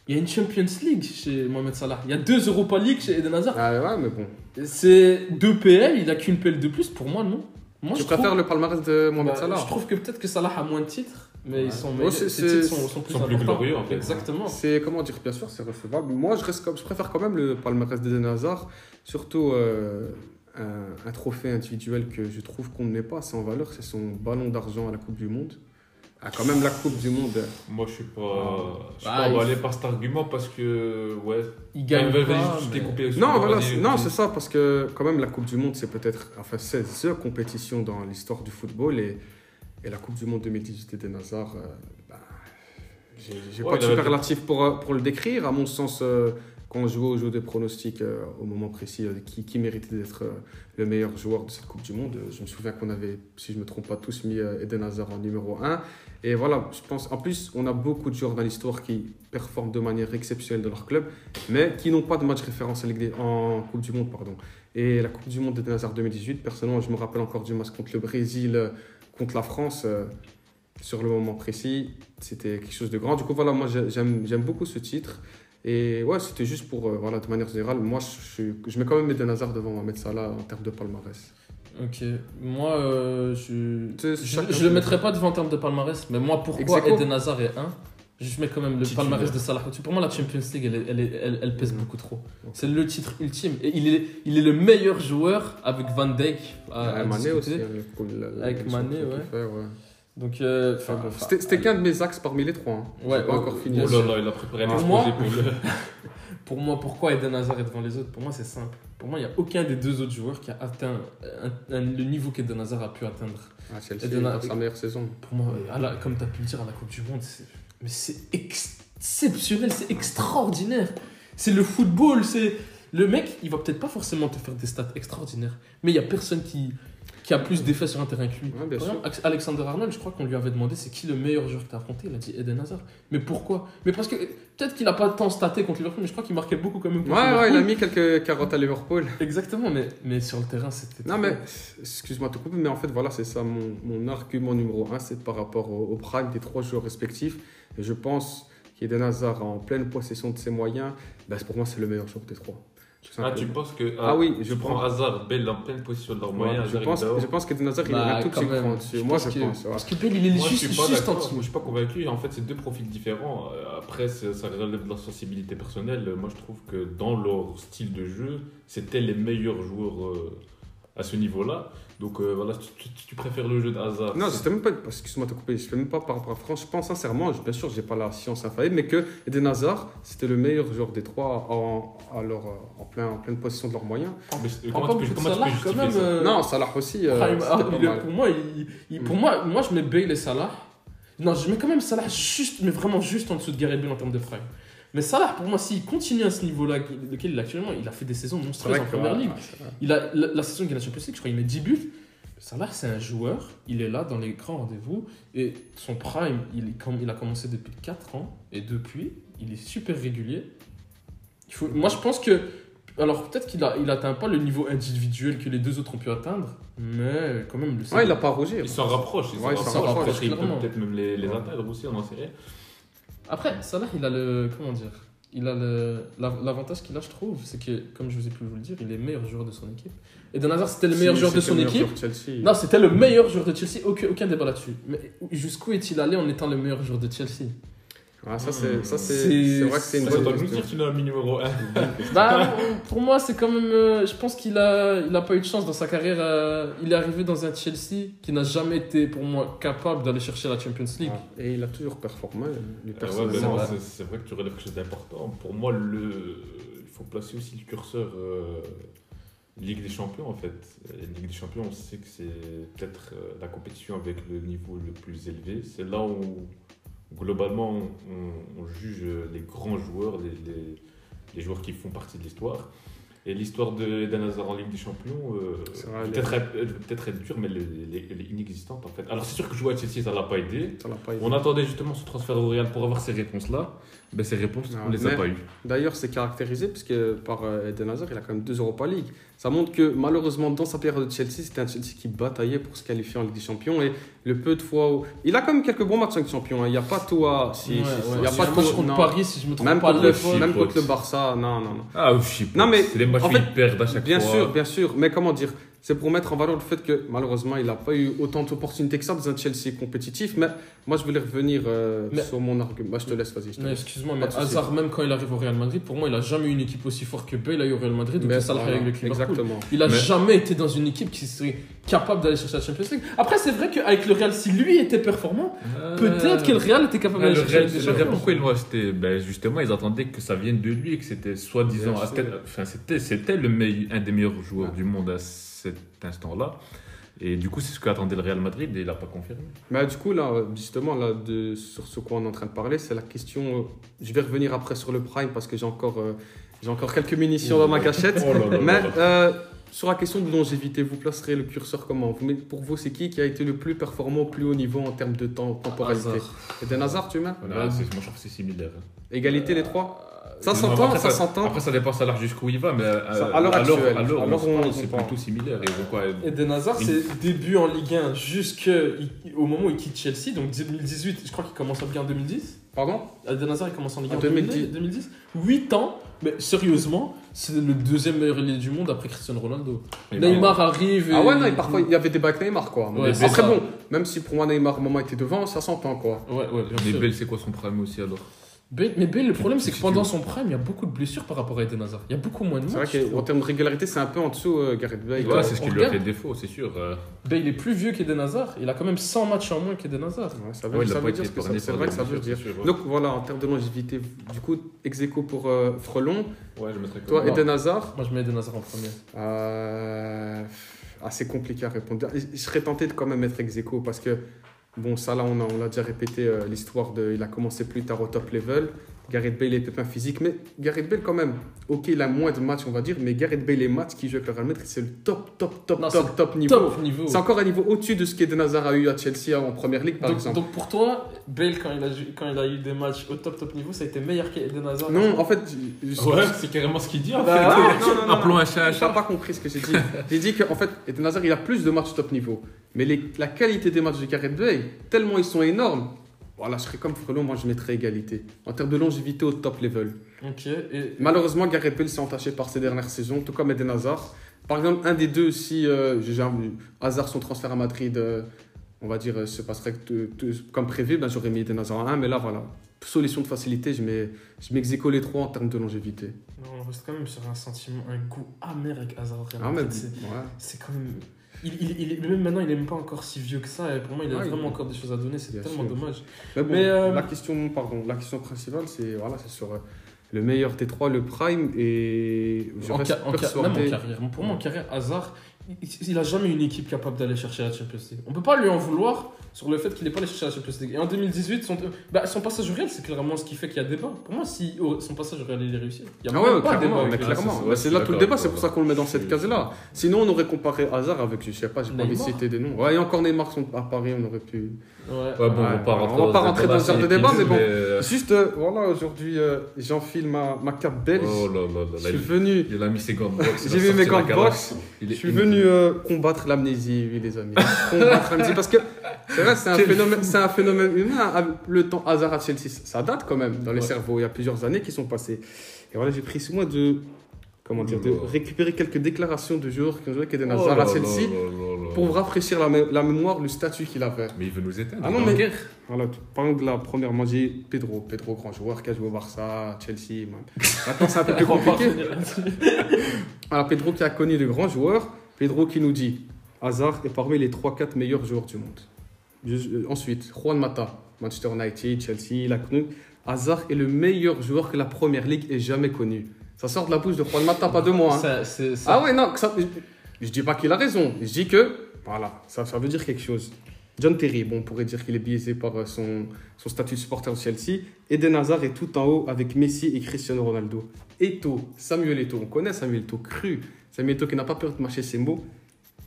Il y a une Champions League chez Mohamed Salah. Il y a deux Europa League chez Eden Hazard. Ah ouais, mais bon. C'est deux PL, il a qu'une PL de plus. Pour moi, non? Moi, tu je préfères trouve, le palmarès de Mohamed bah, Salah Je trouve que peut-être que Salah a moins de titres, mais Ouais. ils sont Ouais, titres plus sont plus importants. glorieux, en fait. Exactement. C'est comment dire, bien sûr, c'est recevable. Moi, je, reste je préfère quand même le palmarès d'Eden Hazard, surtout euh, un, un trophée individuel que je trouve qu'on ne met pas assez en valeur, c'est son ballon d'argent à la Coupe du Monde. Ah, quand même la Coupe du Monde. Moi, je suis pas, je suis Ah, pas il- emballé par cet argument parce que, ouais. Il gagne t'ai mais- coupé. Non, voilà, non, c'est ça, parce que quand même la Coupe du Monde, c'est peut-être, enfin, c'est the compétition dans l'histoire du football et, et la Coupe du Monde 2018 d'Eden Hazard, euh, bah, j'ai Ouais, pas de superlatif pour, euh, pour le décrire. À mon sens, euh, quand on joue au jeu des pronostics euh, au moment précis, euh, qui, qui méritait d'être euh, le meilleur joueur de cette Coupe du Monde, je me souviens qu'on avait, si je me trompe pas, tous mis Eden Hazard en numéro 1. Et voilà, je pense, en plus, on a beaucoup de joueurs dans l'histoire qui performent de manière exceptionnelle dans leur club, mais qui n'ont pas de match référence en, Ligue des- en Coupe du Monde. Pardon. Et la Coupe du Monde d'Eden Hazard 2018, personnellement, je me rappelle encore du match contre le Brésil, contre la France, euh, sur le moment précis. C'était quelque chose de grand. Du coup, voilà, moi, j'ai- j'aime j'aime beaucoup ce titre. Et ouais, c'était juste pour, euh, voilà, de manière générale, moi, je, je, je mets quand même Eden Hazard devant Mohamed Salah en termes de palmarès. Ok. Moi, euh, je. Je, je le mettrai pas devant en termes de palmarès, mais moi, pourquoi Ex aequo. Eden Hazard est 1 Je mets quand même le Titulaire. palmarès de Salah. Pour moi, la Champions League, elle, elle, elle, elle pèse Mhm. beaucoup trop. C'est le titre ultime. Et il est, il est le meilleur joueur avec Van Dijk à, à Ah, Mané discuter. aussi. hein, Avec Mané, ouais. qu'il fait, ouais. Donc, euh, enfin, C'était c'était qu'un de mes axes parmi les trois. hein. Ouais, pas ouais, encore fini. Oh là là, il a préparé un Pour moi- pour le. Pour moi, pourquoi Eden Hazard est devant les autres? Pour moi, c'est simple. Pour moi, il n'y a aucun des deux autres joueurs qui a atteint un- un- le niveau qu'Eden Hazard a pu atteindre. Ah, Chelsea, dans sa meilleure saison. Pour moi, à la- comme tu as pu le dire à la Coupe du Monde, c'est- mais c'est exceptionnel, c'est extraordinaire. C'est le football, c'est. Le mec, il va peut-être pas forcément te faire des stats extraordinaires, mais il y a personne qui, qui a plus d'effets sur un terrain que lui. Ouais, Par exemple, Alexander Arnold, je crois qu'on lui avait demandé c'est qui le meilleur joueur que tu as affronté? Il a dit Eden Hazard. Mais pourquoi? Mais parce que peut-être qu'il a pas tant staté contre Liverpool, mais je crois qu'il marquait beaucoup quand même contre Ouais, ouais, il a mis quelques carottes à Liverpool. Exactement, mais, mais sur le terrain, c'était. Non, mais excuse-moi de te couper, mais en fait, voilà, c'est ça mon, mon argument numéro un, c'est par rapport au, au prime des trois joueurs respectifs. Et je pense qu'Eden Hazard, en pleine possession de ses moyens, ben, pour moi, c'est le meilleur joueur des trois. Ah, tu penses que. Ah oui, je je prends Hazard, Bell en pleine position de leur Ouais, moyen. je, pense, je pense qu'Eden Hazard, il Bah, est un tout petit cran dessus. Je Moi, je que- pense. ouais. Parce que il est Moi, je juste, suis pas juste en dessous. Moi, je suis pas convaincu. En fait, c'est deux profils différents. Euh, Après, ça relève de leur sensibilité personnelle. Moi, je trouve que dans leur style de jeu, c'était les meilleurs joueurs euh, à ce niveau-là. Donc euh, voilà, tu, tu- tu préfères le jeu de Hazard. Non, c'est- c'était même pas. Excuse-moi de te couper, je fais même pas par rapport à France. Je pense sincèrement, je- bien sûr, j'ai pas la science infaillible, mais que Eden Hazard, c'était le meilleur joueur des trois en, alors, en, plein, en pleine possession de leurs moyens. Mais comment tu peux, tu peux Salah, quand même. ça euh, Non, Salah aussi, euh, ah, il pour moi, il- il- pour Mm. moi, moi, je mets Bale et Salah. Non, je mets quand même Salah juste, mais vraiment juste en dessous de Bale en termes de prime. Mais Salah, pour moi, s'il continue à ce niveau-là, lequel il est actuellement, il a fait des saisons monstrueuses en première ouais, ligue. Il a, la, la saison qu'il a League, je crois qu'il met 10 buts. Salah, c'est un joueur, il est là dans les grands rendez-vous. Et son prime, il, il a commencé depuis 4 ans. Et depuis, il est super régulier. Il faut, moi, je pense que. Alors, peut-être qu'il n'atteint il atteint pas le niveau individuel que les deux autres ont pu atteindre. Mais quand même, le Ouais, il a pas à rougir. Il s'en rapproche. Il Ouais, s'en s'en rapproche. rapproche, Il peut peut-être même les, les Ouais. atteindre aussi, on en sait rien. Après, Salah, il a le. Comment dire il a L'avantage qu'il a, je trouve, c'est que, comme je vous ai pu vous le dire, il est meilleur joueur de son équipe. Et Eden Hazard, c'était le meilleur Si, joueur de c'était son le meilleur équipe. joueur de Chelsea. Non, c'était le meilleur joueur de Chelsea, aucun, aucun débat là-dessus. Mais jusqu'où est-il allé en étant le meilleur joueur de Chelsea? Ah, ça, c'est ça, c'est- C'est- c'est vrai que c'est une Ça, bonne ça doit nous question. dire qu'il a mis numéro 1. Bah, pour moi, c'est quand même. euh, je pense qu'il a, il a pas eu de chance dans sa carrière. euh, il est arrivé dans un Chelsea qui n'a jamais été, pour moi, capable d'aller chercher la Champions League. Et il a toujours performé, lui, Ouais, personnellement. ben non, vrai. c'est c'est vrai que tu relèves quelque chose d'important. Pour moi, le... il faut placer aussi le curseur euh, Ligue des Champions en fait. La Ligue des Champions, on sait que c'est peut-être euh, la compétition avec le niveau le plus élevé. C'est là où globalement on, on juge les grands joueurs, les, les, les joueurs qui font partie de l'histoire. Et l'histoire de Eden Hazard en Ligue des Champions, euh, peut-être peut-être être dure, mais elle est- elle est- elle est inexistante en fait. Alors c'est sûr que jouer à Chelsea, ça l'a pas aidé. Ça l'a pas aidé. On attendait justement ce transfert au Real pour avoir ces réponses-là. Ben, ces réponses, on les a pas eues. D'ailleurs, c'est caractérisé puisque par euh, Eden Hazard, il a quand même deux Europa League. Ça montre que malheureusement, dans sa période de Chelsea, c'était un Chelsea qui bataillait pour se qualifier en Ligue des Champions. Et le peu de fois où. Il a quand même quelques bons matchs en Ligue des Champions. hein. Il n'y a pas tout à. Si, Ouais, si, ouais. Il y a Si pas je tout match contre non. Paris, si je me trompe Même, pas. contre le, même contre le Barça, non, non, non. Ah, je sais pas. Non, mais c'est des matchs en fait, ils perdent à chaque Bien fois. sûr, bien sûr. Mais comment dire C'est pour mettre en valeur le fait que malheureusement, il n'a pas eu autant d'opportunités que ça dans un Chelsea compétitif. Mais moi, je voulais revenir euh, Mais- sur mon argument. Bah, je te laisse, vas-y. Mais excuse-moi, mais. Hazard, même quand il arrive au Real Madrid, pour moi, il a jamais eu une équipe aussi forte que Bale a eu au Real Madrid Mais Salah voilà, avec le. Exactement. Il a Mais- jamais été dans une équipe qui serait capable d'aller chercher la Champions League. Après, c'est vrai qu'avec le Real, si lui était performant, Euh, peut-être que le Real était capable d'aller le chercher la Real, le Real, pourquoi ils l'ont acheté? Ben Justement, ils attendaient que ça vienne de lui et que c'était soi-disant. Enfin, c'était, le meille- un des meilleurs joueurs Ouais. du monde à cet instant-là. Et du coup, c'est ce qu'attendait le Real Madrid et il n'a pas confirmé. Mais du coup, là, justement, là, de, sur ce quoi on est en train de parler, c'est la question. euh, je vais revenir après sur le Prime parce que j'ai encore, euh, j'ai encore quelques munitions dans ma cachette. Oh là là Mais euh, sur la question de longévité, vous placerez le curseur comment? Vous Pour vous, c'est qui qui a été le plus performant au plus haut niveau en termes de temps, temporalité? Eden Hazard, tu mets? Moi, je trouve que c'est similaire. Égalité les trois? Ça s'entend, après, ça s'entend. Après, ça dépend savoir jusqu'où il va, mais euh, Ça, à l'heure alors, actuelle. c'est plutôt similaire. Et Eden Hazard, Une- c'est début en Ligue 1 jusqu'au moment où il quitte Chelsea, donc 2018, je crois qu'il commence en Ligue 1 en 2010. Pardon? Eden Hazard, il commence en Ligue 1 En en 2010. 2010. 8 ans, mais sérieusement, c'est le deuxième meilleur ailier du monde après Cristiano Ronaldo. Et Neymar arrive et... Ah ouais, non, et parfois il y avait des bacs Neymar quoi. Ouais, c'est Après ça. bon, même si pour moi Neymar, au moment était devant, ça s'entend quoi. Ouais, ouais, bien Mais. Bale, c'est quoi son prime aussi alors? Bale- mais Bale, le problème, c'est que pendant son prime, il y a beaucoup de blessures par rapport à Eden Hazard. Il y a beaucoup moins de C'est vrai matchs. qu'en termes de régularité, c'est un peu en dessous euh, Gareth Bale. Ouais, c'est ce qui lui a regarde. fait défaut, c'est sûr. euh. Bale est plus vieux qu'Eden Hazard. Il a quand même 100 matchs en moins qu'Eden Hazard. Ouais, ça veut, Ouais, ça dire ce que C'est vrai que ça veut dire. sûr, ouais. Donc voilà, en termes de longévité, du coup, ex aequo pour euh, Frelon. Ouais, je mettrais Toi, Eden Hazard, Moi, je mets Eden Hazard en premier. euh, assez compliqué à répondre. Je serais tenté de quand même mettre ex parce que, bon, ça là, on a, on l'a déjà répété, euh, l'histoire de. Il a commencé plus tard au top level. Gareth Bale est pépin physique, mais Gareth Bale quand même, ok, il a moins de matchs, on va dire, mais Gareth Bale, les matchs qu'il joue avec le Real Madrid, c'est le top, top, top, Non, top, top niveau. Top niveau. C'est encore un niveau au-dessus de ce qu'Eden Hazard a eu à Chelsea en première ligue, par Donc, exemple. donc pour toi, Bale, quand il, a, quand il a eu des matchs au top top niveau, ça a été meilleur qu'Eden Hazard? Non, en fait, je- Ouais, c'est carrément ce qu'il dit en fait. Bah, Non, non, non, non, Appelons non. un un chat. pas compris ce que j'ai dit. J'ai dit qu'en fait, Eden Hazard, il a plus de matchs top niveau. Mais les- la qualité des matchs de Gareth Bale, tellement ils sont énormes. Voilà, je serais comme Frelon, moi je mettrais égalité. En termes de longévité au top level. Et Malheureusement, Gareth Bale s'est entaché par ses dernières saisons, tout comme Eden Hazard. Par exemple, un des deux, si euh, Hazard, son transfert à Madrid, euh, on va dire, euh, se passerait comme prévu, ben, j'aurais mis Eden Hazard en 1. Mais là, voilà, solution de facilité, je mets, je les trois en termes de longévité. non, on reste quand même sur un sentiment, un goût amer avec Hazard. Ah. C'est- ouais. C'est quand même. Il, il, même maintenant, il est même pas encore si vieux que ça. Et pour moi, il a Ouais, vraiment encore des choses à donner. C'est tellement sûr. dommage. Mais bon, Mais, euh, la, question, pardon, la question principale, c'est voilà, c'est sur euh, le meilleur des trois, le prime, et je En reste ca- en ca- persuadé. même en carrière. Pour moi, en carrière, Hazard, il, il a jamais eu une équipe capable d'aller chercher la Champions League. On peut pas lui en vouloir sur le fait qu'il n'est pas allé chercher la Champions League. Et en 2018, son, bah, son passage au Real, c'est clairement ce qui fait qu'il y a débat. Pour moi, si oh, son passage au Real, il est réussi. Il y a Ah ouais, pas clairement, débat clairement. c'est Ouais, là tout le débat, c'est pour ça qu'on le met dans cette case-là. Sinon, on aurait comparé Hazard avec, je sais pas, j'ai pas envie de citer des noms. Ouais, et encore Neymar sont à Paris, on aurait pu. Ouais. Ouais, bon, on va Ouais, pas on rentrer va pas rentrer dans ce genre de débat, mais bon. euh, Juste, euh, voilà, aujourd'hui, euh, j'enfile ma, ma cape belge. Oh là là là je suis il- venu, Il a mis ses gants de boxe. il a j'ai vu sorti mes gants de carafe. boxe. Il Je est suis inutile. Venu euh, combattre l'amnésie, oui, les amis. combattre l'amnésie. Parce que c'est vrai, c'est un, phénomène, c'est un phénomène humain. Avec Le temps hasard à Chelsea, ça date quand même dans les Ouais. cerveaux. Il y a plusieurs années qui sont passées. Et voilà, j'ai pris mois de, comment dire, de Oh. récupérer quelques déclarations de joueurs qui ont joué avec Eden Oh Hazard à Chelsea pour rafraîchir la, mé- la mémoire, le statut qu'il avait. Mais il veut nous éteindre. Ah non, mais- guerre. Voilà, tu- parlons de la première, moi j'ai Pedro, Pedro, grand joueur qui a joué au Barça, Chelsea. Maintenant, c'est un peu plus compliqué. Alors, Pedro qui a connu de grands joueurs, Pedro qui nous dit Hazard est parmi les 3-4 meilleurs joueurs du monde. Euh, ensuite, Juan Mata, Manchester United, Chelsea, il a connu. Hazard est le meilleur joueur que la première ligue ait jamais connu. Ça sort de la bouche de Juan Mata, pas de moi. hein. Ça- c'est- ça- Ah ouais, non, ça- je, je dis pas qu'il a raison. Je dis que, voilà, ça, ça veut dire quelque chose. John Terry, bon, on pourrait dire qu'il est biaisé par euh, son, son statut de supporter de Chelsea. Eden Hazard est tout en haut avec Messi et Cristiano Ronaldo. Eto, Samuel Eto, on connaît Samuel Eto, cru. Samuel Eto qui n'a pas peur de mâcher ses mots.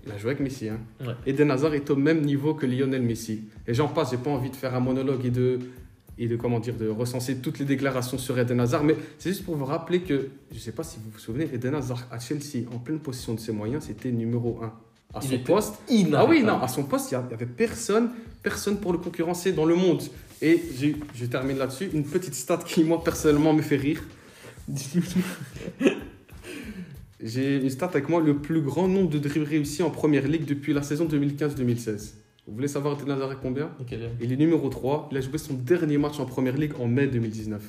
Il a joué avec Messi. Hein. Ouais. Eden Hazard est au même niveau que Lionel Messi. Et j'en passe, j'ai pas envie de faire un monologue et de, et de, comment dire, de recenser toutes les déclarations sur Eden Hazard, mais c'est juste pour vous rappeler que, je sais pas si vous vous souvenez, Eden Hazard à Chelsea, en pleine possession de ses moyens, c'était numéro 1. À Il son poste, ah oui, non, à son poste, il n'y avait personne, personne pour le concurrencer dans le monde. Et je termine là-dessus, une petite stat qui, moi, personnellement, me fait rire. J'ai une stat avec moi, le plus grand nombre de dribbles réussis en première ligue depuis la saison 2015-2016. Vous voulez savoir Eden Hazard combien? Il est numéro 3. Il a joué son dernier match en première ligue en mai 2019.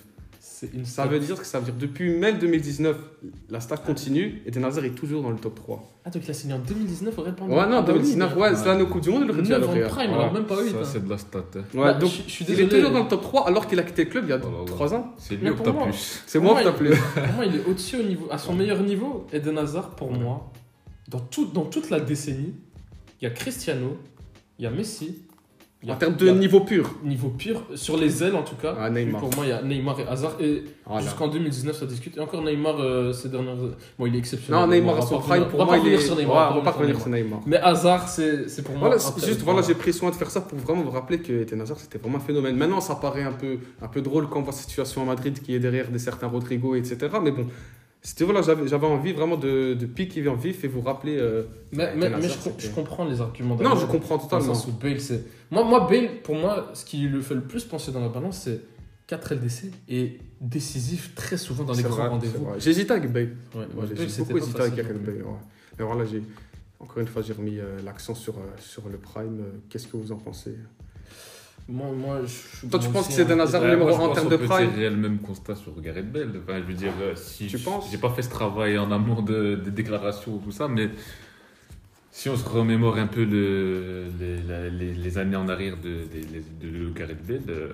C'est une Ça veut dire que ça veut dire depuis mai 2019, la stat continue et Eden Hazard est toujours dans le top 3. Ah, donc il a signé en 2019 au Real. Ouais, Ah, non, bah oui, 2019, mais- ouais, c'est l'année au Coupe du Monde, il aurait dû aller au en Real. prime, Voilà. même pas 8. Ça, c'est de la stat. hein. Ouais, Bah, donc, il est toujours dans le top 3 alors qu'il a quitté le club il y a Oh là là. 3 ans. C'est lui pour t'as moi- plus C'est moi qui moi, t'as plus. Pour moi, il est au-dessus au niveau, à son meilleur niveau. Eden Hazard, pour moi, dans, tout, dans toute la décennie, il y a Cristiano, il y a Messi. En termes de niveau pur. niveau pur, sur les ailes en tout cas. Ah, Neymar. Pour moi, il y a Neymar et Hazard. Et jusqu'en 2019, ça discute. Et encore Neymar, euh, ces dernières. Bon, il est exceptionnel. Non, Neymar son prime, pour moi, il est. revenir sur Neymar. Ouais, on va pas revenir sur Neymar. Mais Hazard, c'est pour moi. Voilà, juste, voilà, j'ai pris soin de faire ça pour vraiment vous rappeler que Eden Hazard, c'était vraiment un phénomène. Maintenant, ça paraît un peu, un peu drôle quand on voit cette situation à Madrid qui est derrière des certains Rodrigo, etc. Mais bon, c'était voilà, j'avais j'avais envie vraiment de, de piquer en vif et vous rappeler. euh, Mais, mais, je, comprends les arguments Non, je comprends totalement. sens où Bale, c'est. Moi, moi, Bale, pour moi, ce qui le fait le plus pencher dans la balance, c'est 4 LDC et décisif très souvent dans les grands rendez-vous. J'hésitais avec Bale. Ouais, j'ai beaucoup hésité avec. Bale. ouais. Mais voilà, j'ai encore une fois, j'ai remis euh, l'accent sur, euh, sur le prime. Qu'est-ce que vous en pensez? Moi, moi, je, Toi, tu penses que c'est hein. un hasard Ouais, numéro moi, je 1 en termes de prime tirer le même constat sur Gareth Bale. Enfin, je veux dire, euh, si Tu je- penses j'ai pas fait ce travail en amont de, des déclarations ou tout ça, mais si on se remémore un peu le, les, la- les, les années en arrière de, de, de, de Gareth Bale, euh,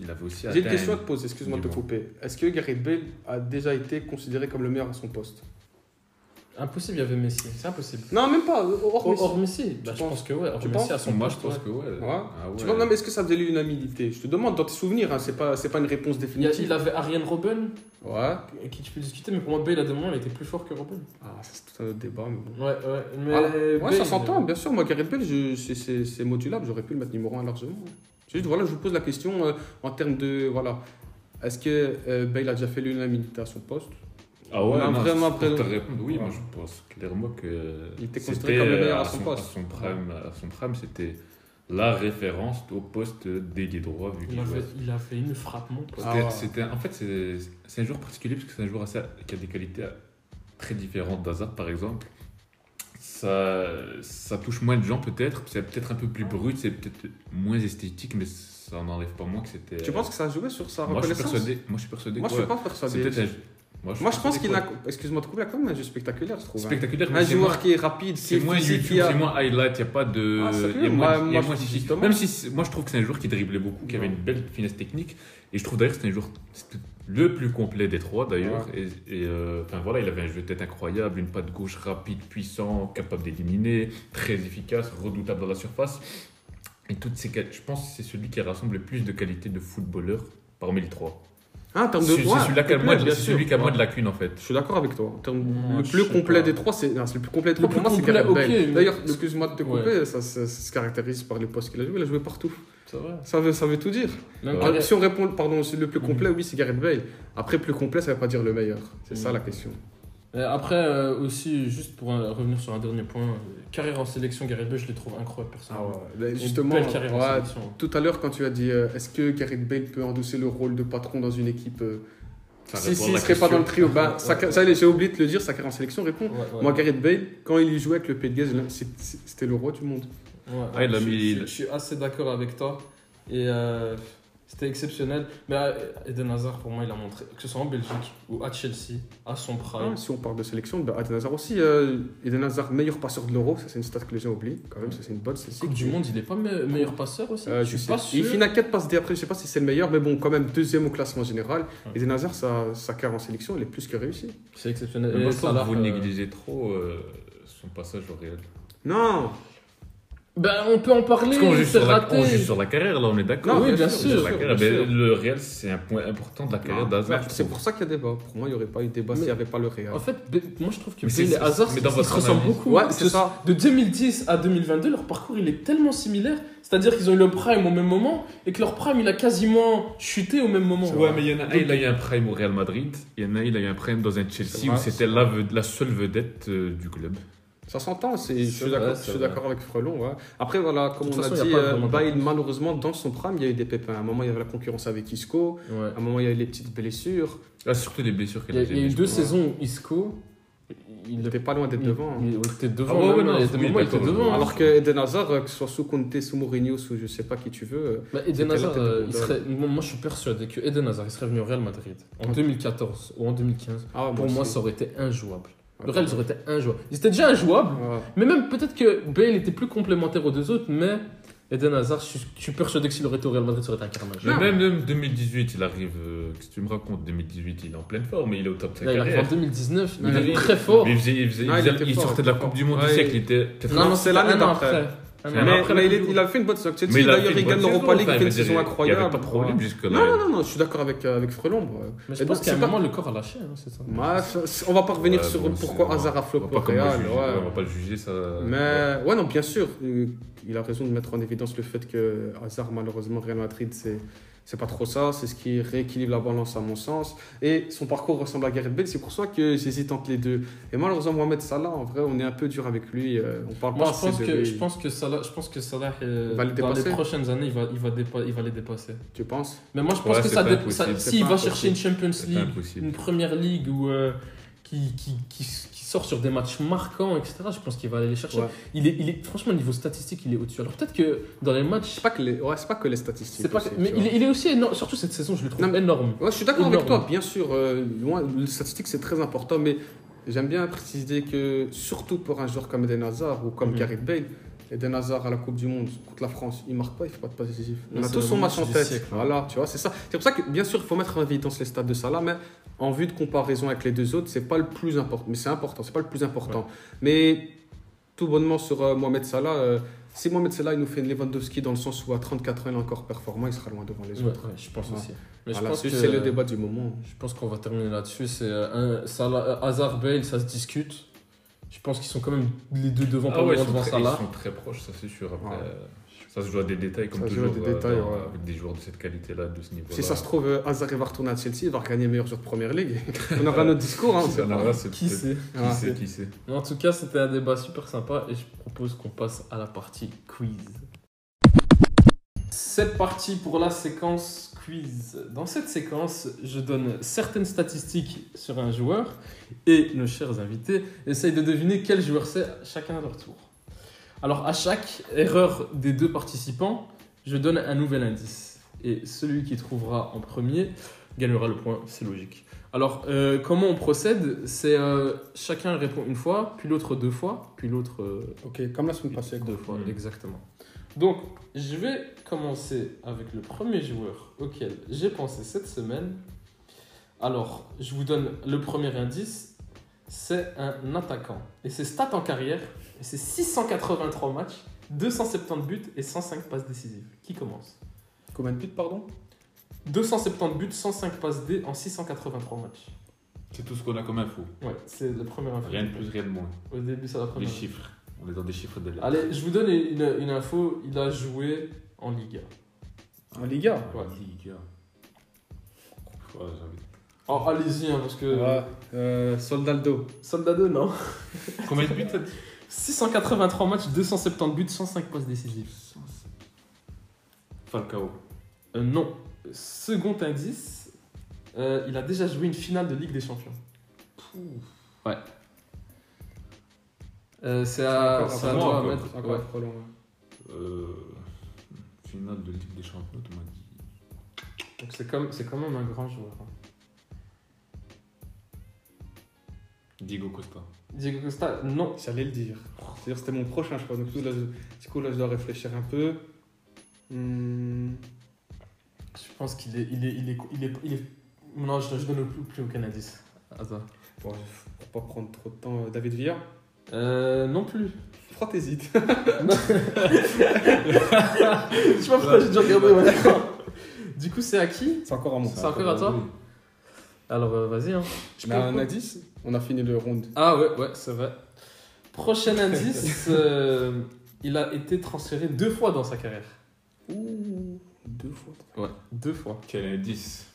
il avait aussi J'ai une question à te poser, excuse-moi de te couper. Est-ce que Gareth Bale a déjà été considéré comme le meilleur à son poste? Impossible, il y avait Messi. C'est impossible. Non, même pas. Hors Hors, Messi. hors Messi, bah, je penses pense que ouais. Hors Tu Messi penses à son Moi, je pense ouais. que ouais. Ouais. Ah ouais. Tu vois, non, mais est-ce que ça faisait l'unanimité Je te demande dans tes souvenirs, hein, c'est pas, pas une réponse définitive. il avait Ariane Robben, Ouais. avec qui tu peux discuter, mais pour moi, Bale à deux moments, il était plus fort que Robben. Ah, ça, c'est tout un autre débat, mais bon. Ouais, ouais. Mais Ah, ouais, Bale, ça s'entend, euh, bien sûr. Moi, Gareth Bale, c'est- modulable. J'aurais pu le mettre numéro 1 largement. C'est juste, voilà, je vous pose la question euh, en termes de. Voilà. Est-ce que euh, Bale a déjà fait l'unanimité à son poste? Ah ouais, non, vraiment pour te répondre, oui, Ouais. moi je pense clairement que Il était c'était, considéré comme le meilleur à son son, poste. à son prime, à son prime, c'était la référence au poste d'ailier droit vu il, a fait, il a fait une frappe, mon pote. Ah ouais. en fait, c'est un joueur particulier parce que c'est un joueur assez- qui a des qualités très différentes d'Hazard, par exemple. Ça, ça touche moins de gens, peut-être. C'est peut-être un peu plus brut, c'est peut-être moins esthétique, mais ça n'enlève pas moins que c'était. Tu penses que ça a joué sur sa moi je, suis reconnaissance? persuadé, moi, je suis persuadé Moi, que je suis pas persuadé. Moi, je pense qu'il a. Excuse-moi de couper, il a quand même un jeu spectaculaire, je trouve. hein. Spectaculaire, mais Un joueur moins- qui est rapide, C'est est moins YouTube, a. c'est moins highlight, il n'y a pas de. Ah, il y a Moi- moins- y a moins justement- Même si moi je trouve que c'est un joueur qui driblait beaucoup, qui avait une belle finesse technique. Et je trouve d'ailleurs que c'est un joueur le plus complet des trois d'ailleurs. Et, et, euh, voilà, il avait un jeu de tête incroyable, une patte gauche rapide, puissant, capable d'éliminer, très efficace, redoutable dans la surface. Et toutes ces je pense que c'est celui qui rassemble le plus de qualités de footballeur parmi les trois. Ah, en termes de C'est ouais, celui qui a moins Ouais. de lacunes en fait. Je suis d'accord avec toi. En termes- Ouais, le plus complet pas. des trois, c'est non, c'est le plus complet des Le trois. Pour plus moi, c'est complet, Gareth ok, Bale. mais- D'ailleurs, excuse-moi de te Ouais. couper, ça, ça- ça se caractérise par les postes qu'il a joué. Il a joué partout. Vrai. Ça veut, ça veut tout dire. Ah, Si on répond, pardon, c'est le plus Mhm. complet, oui, c'est Gareth Bale. Après, plus complet, ça veut pas dire le meilleur. C'est ça Mhm. la question. Euh, Après, euh, aussi, juste pour euh, revenir sur un dernier point, euh, carrière en sélection, Gareth Bale, je les trouve incroyables, personnellement. Bah, Une Justement, belle carrière en ouais, sélection. tout à l'heure, quand tu as dit euh, est-ce que Gareth Bale peut endosser le rôle de patron dans une équipe euh, Ça Si, si, il la serait pas dans le trio. Bah, Ouais, sa- ouais. ça, j'ai oublié de te le dire, sa carrière en sélection répond. Ouais, ouais. Moi, Gareth Bale, quand il y jouait avec le Pays de Galles, c'était le roi du monde. Ouais, Ah, je, mis- je- je suis assez d'accord avec toi. Et euh, c'était exceptionnel. Mais euh, Eden Hazard, pour moi, il a montré, que ce soit en Belgique ou à Chelsea, à son prime. Ah, si on parle de sélection, bah, Eden Hazard aussi. euh, Eden Hazard, meilleur passeur de l'Euro, ça c'est une stat que les gens oublient. Quand même, ça c'est une bonne statistique. Coupe du Monde, il est pas me- meilleur passeur aussi Euh, Je suis sais. pas sûr. Il finit à 4 passes D après, je sais pas si c'est le meilleur, mais bon, quand même deuxième au classement général. Ouais. Eden Hazard, sa, sa carrière en sélection, elle est plus que réussie. C'est exceptionnel. Mais Et moi, je pense Salah, que vous euh, négligez trop euh, son passage au Real. Non Ben, on peut en parler, Parce qu'on c'est sur la- raté. on sur la carrière, là, on est d'accord. Oui, bien sûr, bien sûr. le Real, c'est un point important de la carrière d'Hazard. C'est pour ça qu'il y a débat. Pour moi, il n'y aurait pas eu de débat s'il n'y avait pas le Real. En fait, moi je trouve que Bale c'est- et Hazard, mais dans ils votre se ressemblent analyse- beaucoup. Ouais, Que c'est ce- ça. De 2010 à 2022, leur parcours il est tellement similaire. C'est-à-dire qu'ils ont eu le prime au même moment et que leur prime il a quasiment chuté au même moment. Ouais, mais il y en a un, il a eu un prime au Real Madrid. Il y en a un, il a eu un prime dans un Chelsea où c'était la seule vedette euh, du club. Ça s'entend, c'est- je suis vrai, d'accord c'est je suis vrai. d'accord avec Frelon. ouais. Après, voilà, comme on a façon, a dit, euh, Bale, malheureusement, dans son prime, il y a eu des pépins. À un moment, il y avait la concurrence avec Isco. Ouais. À un moment, il y a eu les petites blessures. Là, surtout les blessures qu'elle y a, il y a eu deux saisons où Isco. Il n'était pas loin d'être devant. hein. Il, était devant. Ah ouais, même, ouais, non, il des était devant. hein. Alors que Eden Hazard, euh, que ce soit sous Conte, sous Mourinho, sous je sais pas qui tu veux, euh, Bah, Eden Hazard, euh, il serait, moi moi, je suis persuadé que Eden Hazard il serait venu au Real Madrid en Ouais. 2014 ou en 2015. ah, Pour moi, ça aurait été injouable. Le. Real, ça aurait été injouable. Ils étaient déjà injouables, Ouais. mais même peut-être que Bale était plus complémentaire aux deux autres, mais Eden Hazard, je suis, je suis persuadé que s'il aurait été au Real Madrid, ça aurait été un carnage. Mais Non. même, même 2018, il arrive. euh, Qu'est-ce que tu me racontes? 2018, il est en pleine forme, mais il est au top de sa Là, il arrive carrière. en 2019, il est très fort. Il, faisait- il faisait- Non, il il faisait- était il fort, sortait de la Coupe du. Monde Ouais, du siècle, il- était peut-être Non, c'est l'année d'après. après. Un Mais Mais, après la mais il, est- il a fait une bonne saison. Chelsea, il d'ailleurs, il une gagne l'Europa League, il fait une saison Il n'y incroyable. avait pas de problème jusque-là. Non, non, non, je suis d'accord avec, avec Frelon. Mais Et je pense donc, qu'à un moment, le corps a lâché, hein, c'est ça. Ouais, ça- on va pas revenir Ouais, sur bon, pourquoi c'est- Hazard a va au Real. on va pas le juger, ça. Mais ouais, non, bien sûr, il a raison de mettre en évidence le fait que Hazard, malheureusement, Real Madrid, c'est c'est pas trop ça. C'est ce qui rééquilibre la balance, à mon sens. Et son parcours ressemble à Gareth Bale. C'est pour ça que j'hésite entre les deux. Et malheureusement, Mohamed Salah, en vrai, on est un peu dur avec lui. euh, On parle Moi, pas je assez pense, de que, lui. je pense que Salah, je pense que Salah euh, Va le dans les prochaines années, il va, il, va dépa- il va les dépasser. Tu penses? Mais moi, je pense Ouais, que ça, ça- s'il va chercher une Champions League, une première ligue ou euh, qui, qui, qui, qui sort sur des matchs marquants, etc., je pense qu'il va aller les chercher. Ouais. Il, est, il est, franchement, niveau statistique, il est au-dessus. Alors peut-être que dans les matchs. C'est pas que les, ouais, pas que les statistiques. Pas, aussi, mais il est, il est aussi énorme. Surtout cette saison, je le trouve Non, énorme. Ouais, je suis d'accord avec toi, bien sûr. euh, loin, les statistiques, c'est très important, mais j'aime bien préciser que, surtout pour un joueur comme Eden Hazard ou comme Mhm. Gareth Bale, Eden Hazard à la Coupe du Monde contre la France, il marque pas, il fait pas de passe décisif. On a tous son match en tête. siècle. Voilà, tu vois, c'est ça. C'est pour ça que, bien sûr, il faut mettre en évidence les stats de Salah, mais en vue de comparaison avec les deux autres, c'est pas le plus important. Mais c'est important, c'est pas le plus important. Mais tout bonnement sur euh, Mohamed Salah, euh, si Mohamed Salah il nous fait une Lewandowski dans le sens où à 34 ans il est encore performant, il sera loin devant les autres. ouais, je pense Ouais. aussi. Mais je Voilà, pense c'est que c'est le débat du moment. Je pense qu'on va terminer là-dessus. C'est euh, un Salah, Hazard, Bale, ça se discute. Je pense qu'ils sont quand même les deux devant, pas Ah ouais, ils loin sont, devant très, Salah. ils sont très proches, ça c'est sûr. Après, Ouais. euh, ça se joue à des détails comme Ça se joue à toujours des euh, détails, dans- ouais. avec des joueurs de cette qualité-là, de ce niveau-là. Si ça se trouve, euh, Hazard va retourner à Chelsea, il va regagner meilleur joueur de première ligue. On aura notre discours. Hein, Ça, là, c'est Qui sait Qui Ah. sait, qui sait. En tout cas, c'était un débat super sympa et je propose qu'on passe à la partie quiz. C'est parti pour la séquence quiz. Dans cette séquence, je donne certaines statistiques sur un joueur et nos chers invités essayent de deviner quel joueur c'est chacun à leur tour. Alors à chaque erreur des deux participants, je donne un nouvel indice et celui qui trouvera en premier gagnera le point, c'est logique. Alors, euh, comment on procède? C'est euh, chacun répond une fois, puis l'autre deux fois, puis l'autre euh, Ok, comme la semaine passée. deux fois, Mm. exactement. Donc, je vais commencer avec le premier joueur auquel j'ai pensé cette semaine. Alors, je vous donne le premier indice. C'est un attaquant. Et ses stats en carrière, c'est 683 matchs, 270 buts et 105 passes décisives. Qui commence? Combien de buts, pardon? 270 buts, 105 passes D en 683 matchs. C'est tout ce qu'on a comme info. Ouais, c'est le premier info. Rien de plus, rien de moins. Au début, c'est la Les première. chiffres. On est dans des chiffres de lettres. Allez, je vous donne une, une info. Il a joué en Liga. En Liga Ouais. Liga. Ouais, j'ai envie de- Oh, allez-y, hein, parce que. Ouais, euh, Soldado. Soldado, non. Combien de buts t'as dit 683 matchs, 270 buts, 105 passes décisives. Falcao. Euh, non. Second indice, euh, il a déjà joué une finale de Ligue des Champions. Ouais. Euh, c'est à, c'est à toi à encore. mettre. C'est encore ouais. trop long. ouais. Euh, finale de Ligue des Champions, tu m'as dit. Donc c'est comme, c'est quand même un grand joueur. hein. Diego Costa. Diego Costa, non. J'allais le dire. C'est-à-dire c'était mon prochain, je crois. Donc, du coup, là, je, du coup, là, je dois réfléchir un peu. Hmm, Je pense qu'il est, il est, il est, il est, il est- Non, je, je donne plus, plus aucun indice. Bon, pour pas prendre trop de temps, euh, David Villa. Euh, non plus. Pourquoi t'hésites Je sais pas pourquoi j'ai déjà regardé mon écran. Du coup, c'est à qui C'est encore à moi. C'est encore à toi Alors, euh, vas-y. Hein. Je mets un indice On a fini le round. Ah ouais, ouais, c'est vrai. Prochain indice, euh, il a été transféré deux fois dans sa carrière. Ouh, deux fois. Ouais, deux fois. Quel indice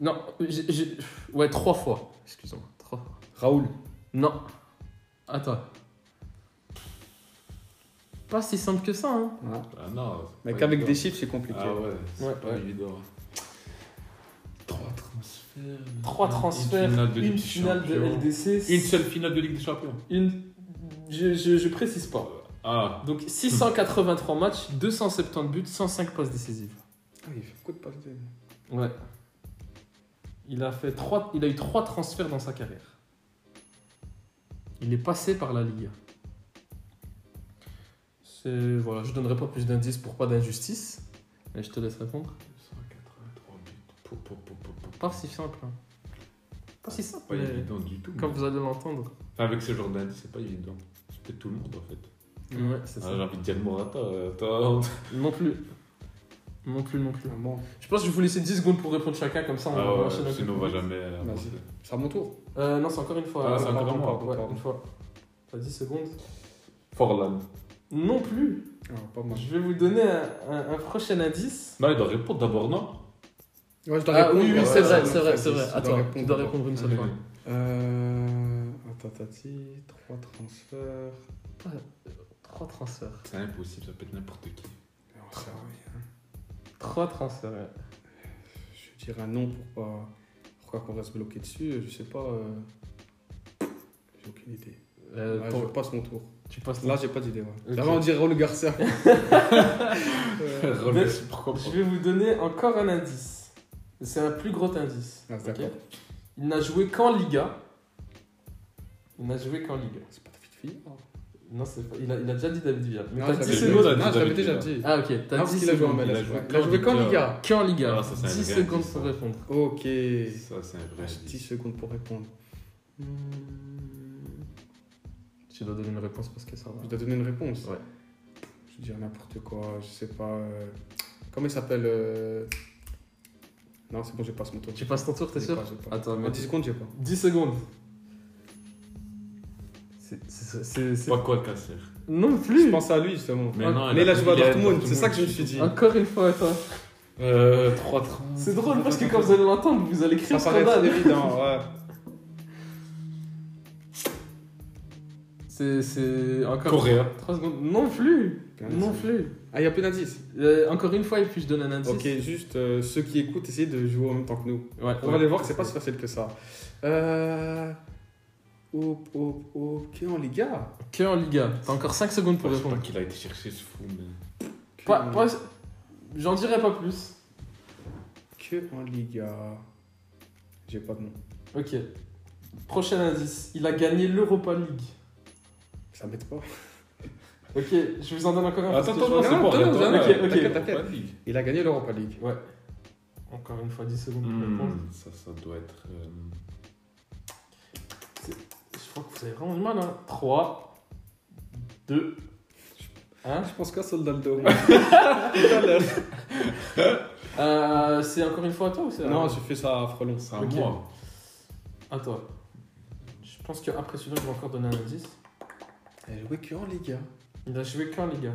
Non, j'ai- j'ai- ouais, trois fois. Excuse-moi, trois fois. Raoul. Non. Attends. Pas si simple que ça, hein. Ouais. Ah non. Mais qu'avec des chiffres, c'est compliqué. Ah ouais, c'est Ouais, pas ouais. évident. Trois transferts. Trois transferts, Une finale de, une Ligue des finale de Champions. LDC. Une seule finale de Ligue des Champions. Une. Je, je, je précise pas. Ah, Donc 683 matchs, 270 buts, 105 passes décisives. Ah, il fait beaucoup de passes D. Ouais. Il a, fait trois, il a eu trois transferts dans sa carrière. Il est passé par la Ligue. C'est voilà, je donnerai pas plus d'indices pour pas d'injustice, mais je te laisse répondre. 183 buts. Pas si simple. hein. Pas si simple. Pas évident du tout. Comme mais- vous allez l'entendre. Avec ce genre d'indice, c'est pas évident. C'est peut-être tout le monde en fait. Ouais, c'est Ah, ça. J'ai envie de dire Morata. euh. Non plus. Non plus, non plus. Ah, bon. Je pense que je vais vous laisser 10 secondes pour répondre chacun, comme ça on Ah va ouais, enchaîner sinon on va jamais. avancer. C'est à mon tour. Euh, non, c'est encore une fois. Ah, c'est encore pardon, moi. pardon, ouais, Pardon. une fois. T'as 10 secondes Forlan. Non plus. Ah, pas. Je vais vous donner un, un- un prochain indice. Non, il doit répondre d'abord, non Ouais, je dois Ah répondre. oui, oui, Ouais, c'est vrai, c'est vrai, c'est vrai. Attends, dois d'abord. répondre une seule fois. Euh. Attends, t'as dit trois transferts. Trois transferts. C'est impossible, ça peut être n'importe qui. Non, ça, oui, Trois transferts, ouais. Je dirais un nom pour pas. Pourquoi qu'on reste bloqué dessus Je sais pas. euh, J'ai aucune idée. Euh, Ouais, ton- Je passe mon tour. Tu passes Là, j'ai pas d'idée. Ouais. Là, on dirait Raoul Garcia. Pourquoi Je vais vous donner encore un indice. C'est un plus gros indice. Ah. Il n'a joué qu'en Liga. Il n'a joué qu'en Liga. C'est pas David Villa. Non, c'est pas... il, a, il a déjà dit David Villa. Mais Non, t'as je 10 l'avais c'est secondes. non, je l'avais déjà dit. Ah, ok. T'as parce 10 qu'il a joué en secondes. Il a joué. Il a qu'en joué qu'en Liga. Liga. Qu'en Liga. Ah, ça, c'est un 10 vrai secondes indice, pour ça. répondre. Ok. Ça, c'est un vrai 10 indice. secondes pour répondre. Hmm, Tu dois donner une réponse parce que ça va. Je dois donner une réponse. Ouais. Je dire n'importe quoi. Je sais pas. euh, Comment il s'appelle euh, Non, c'est bon, je passe mon tour. Tu passes ton tour, t'es sûr pas, pas. Attends, En mais 10 secondes, j'ai pas. 10 secondes. C'est- Pas quoi le casser. Non Je plus pense à lui, justement. Mais Ah, non, mais il a joué à il est Dortmund, c'est ça que je me suis dit. Encore une fois, attends. Euh, 3 30. C'est drôle parce que quand vous allez l'entendre, vous allez crier Ça scandale. évident, ouais. C'est. C'est. Encore. Coréen. 3 secondes. Non plus. Non plus. Ah, il y a peu d'indices. Euh, encore une fois, et puis je donne un indice. Ok, juste euh, ceux qui écoutent, essayez de jouer en même temps que nous. Ouais, On va aller voir que c'est pas si facile que ça. Euh. Hop, hop, ok, en Liga. Que en Liga. T'as encore 5 secondes pour Je sais pas répondre. qu'il a été chercher ce fou, mais. Que, Pas, en- pas- J'en dirai pas plus. que en Liga. J'ai pas de nom. Ok. Prochain indice. Il a gagné l'Europa League. Ça m'aide pas. Ok, je vous en donne encore un. parce Attends, que attends, attends. ligue. Il a gagné l'Europa League. Ouais. Encore une fois, 10 secondes pour répondre. Hmm, ça, ça doit être. euh, crois que vous avez vraiment du mal, hein. 3, 2, 1. Je pense qu'à Soldaldo. Tout à l'heure. Euh, c'est encore une fois à toi ou c'est à Non, j'ai fait ça à Frelon. C'est à Ok. moi. À toi. Je pense qu'après celui-là, je vais encore donner un indice. Elle jouait que en Liga. Il a joué qu'en Liga.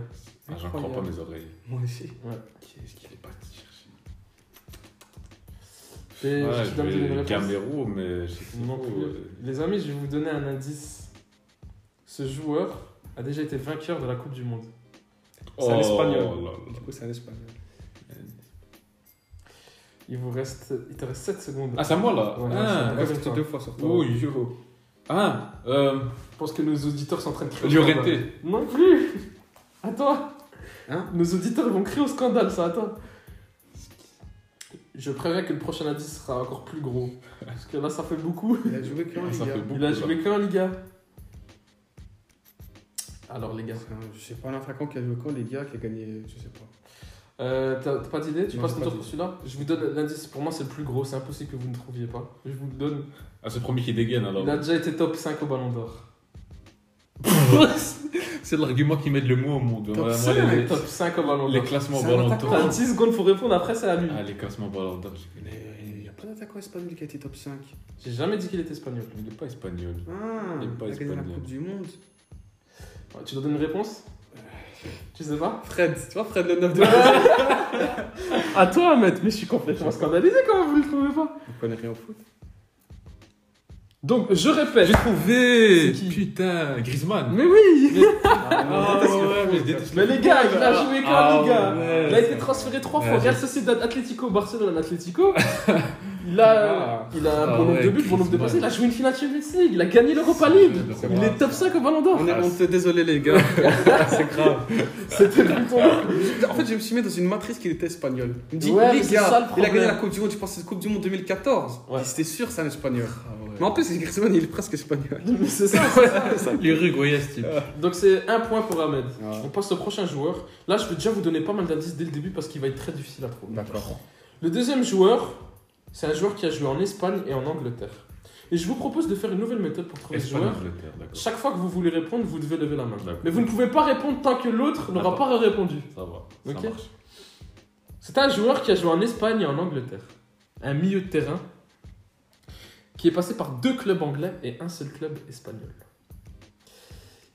Ah, J'en crois pas mes oreilles. Moi aussi. Qui est-ce qu'il est parti Et Ouais, je je dois me donner une. Gamero, mais je sais pas Non plus. Les amis, je vais vous donner un indice. Ce joueur a déjà été vainqueur de la Coupe du Monde. C'est un oh espagnol. là là. Du coup, c'est un espagnol. Il vous reste, il te reste 7 secondes. Ah, c'est à moi là Ouais, Ah, c'était deux fois sur toi. Oh, yo. Ah, euh, Je pense que nos auditeurs sont en train de crier. au Llorente. scandale. Non plus À toi Hein? Nos auditeurs vont crier au scandale, ça, attends. Je préviens que le prochain indice sera encore plus gros. Parce que là, ça fait beaucoup. Il a joué que en Ah, Liga. Il a là. joué qu'en Liga. Alors, les gars, un- Je sais pas, un attaquant qui a joué qu'en Liga, qui a gagné, je sais pas. euh, t'as pas d'idée? Tu Non, passes ton tour pour celui-là? Je vous donne l'indice. Pour moi, c'est le plus gros. C'est impossible que vous ne trouviez pas. Je vous le donne. Ah, c'est le premier qui dégaine alors. Il a déjà été top 5 au Ballon d'Or. c'est l'argument qui met le mot au monde. Top Moi, cinq, les, Top 5 au Ballon les d'Or. classements C'est un Ballon d'Or. T'as 10 secondes pour répondre, après, c'est à lui. Ah, les classements Ballon d'Or, je connais. Il n'y a pas d'attaquant espagnol qui a été top 5. J'ai jamais dit qu'il était espagnol. Il n'est pas espagnol. Ah, Il est pas il a gagné la espagnol. Coupe du Monde. Tu dois donner une réponse Tu sais pas Fred, tu vois Fred le 9 de À toi, Ahmed, mais je suis complètement scandalisé quand vous le trouvez pas. Je connais rien au foot. Donc, je répète. J'ai trouvé Putain, Griezmann. Mais oui Ah ouais, mais je déteste Mais les gars, il a joué qu'en Ah Liga. ouais. Il a été transféré trois fois. Ouais, Real Sociedad, Atlético, Barcelone, Atlético. Il a, Ah. il a un Ah bon nombre ouais, de buts, bon nombre de passes. Il a joué une finale Champions League. Il a gagné l'Europa League. Il vrai. est top 5 au Ballon d'Or. On est honte, désolé les gars. c'est grave. C'était. En fait, je me suis mis dans une matrice qu'il était espagnol. Il me dit, Ouais, les gars, ça, le il a gagné la Coupe du Monde, je pense que c'est la Coupe du Monde 2014. Ouais. C'était sûr, c'est un espagnol. Ah ouais. Mais en plus, Griezmann, il est presque espagnol. Mais c'est ça, c'est ça. L'Uruguay, ce type. Donc, c'est un point pour Ahmed. Ah. On passe au prochain joueur. Là, je peux déjà vous donner pas mal d'indices dès le début parce qu'il va être très difficile à trouver. D'accord. Le deuxième joueur, c'est un joueur qui a joué en Espagne et en Angleterre. Et je vous propose de faire une nouvelle méthode pour trouver ce joueur. Chaque fois que vous voulez répondre, vous devez lever la main. Mais vous ne pouvez pas répondre tant que l'autre n'aura pas répondu. Ça va. Ok. Ça marche. C'est un joueur qui a joué en Espagne et en Angleterre. Un milieu de terrain qui est passé par deux clubs anglais et un seul club espagnol.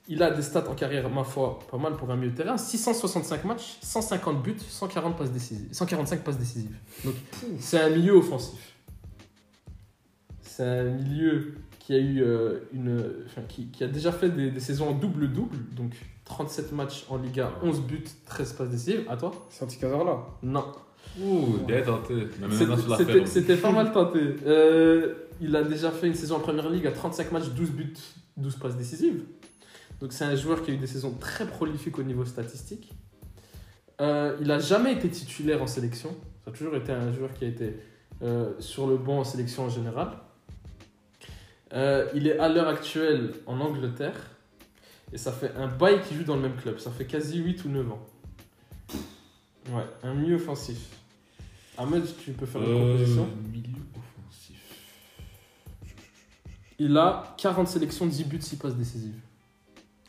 Il a des stats en carrière, ma foi, pas mal pour un milieu de terrain. 665 matchs, 150 buts, 140 passes décisives, 145 passes décisives. Donc, c'est un milieu offensif. C'est un milieu qui a eu euh, une, enfin, qui, qui a déjà fait des, des saisons en double-double, donc 37 matchs en Liga, 11 buts, 13 passes décisives. À toi? Santi Cazorla. Non. Ouh, bien tenté. C'était pas mal tenté. Euh, il a déjà fait une saison en première ligue à 35 matchs, 12 buts, 12 passes décisives. Donc c'est un joueur qui a eu des saisons très prolifiques au niveau statistique. Euh, il n'a jamais été titulaire en sélection. Ça a toujours été un joueur qui a été euh, sur le banc en sélection en général. Euh, il est à l'heure actuelle en Angleterre. Et ça fait un bail qui joue dans le même club. Ça fait quasi 8 ou 9 ans. Ouais, un milieu offensif. Ahmed, tu peux faire une proposition milieu offensif. Il a 40 sélections, 10 buts, 6 passes décisives.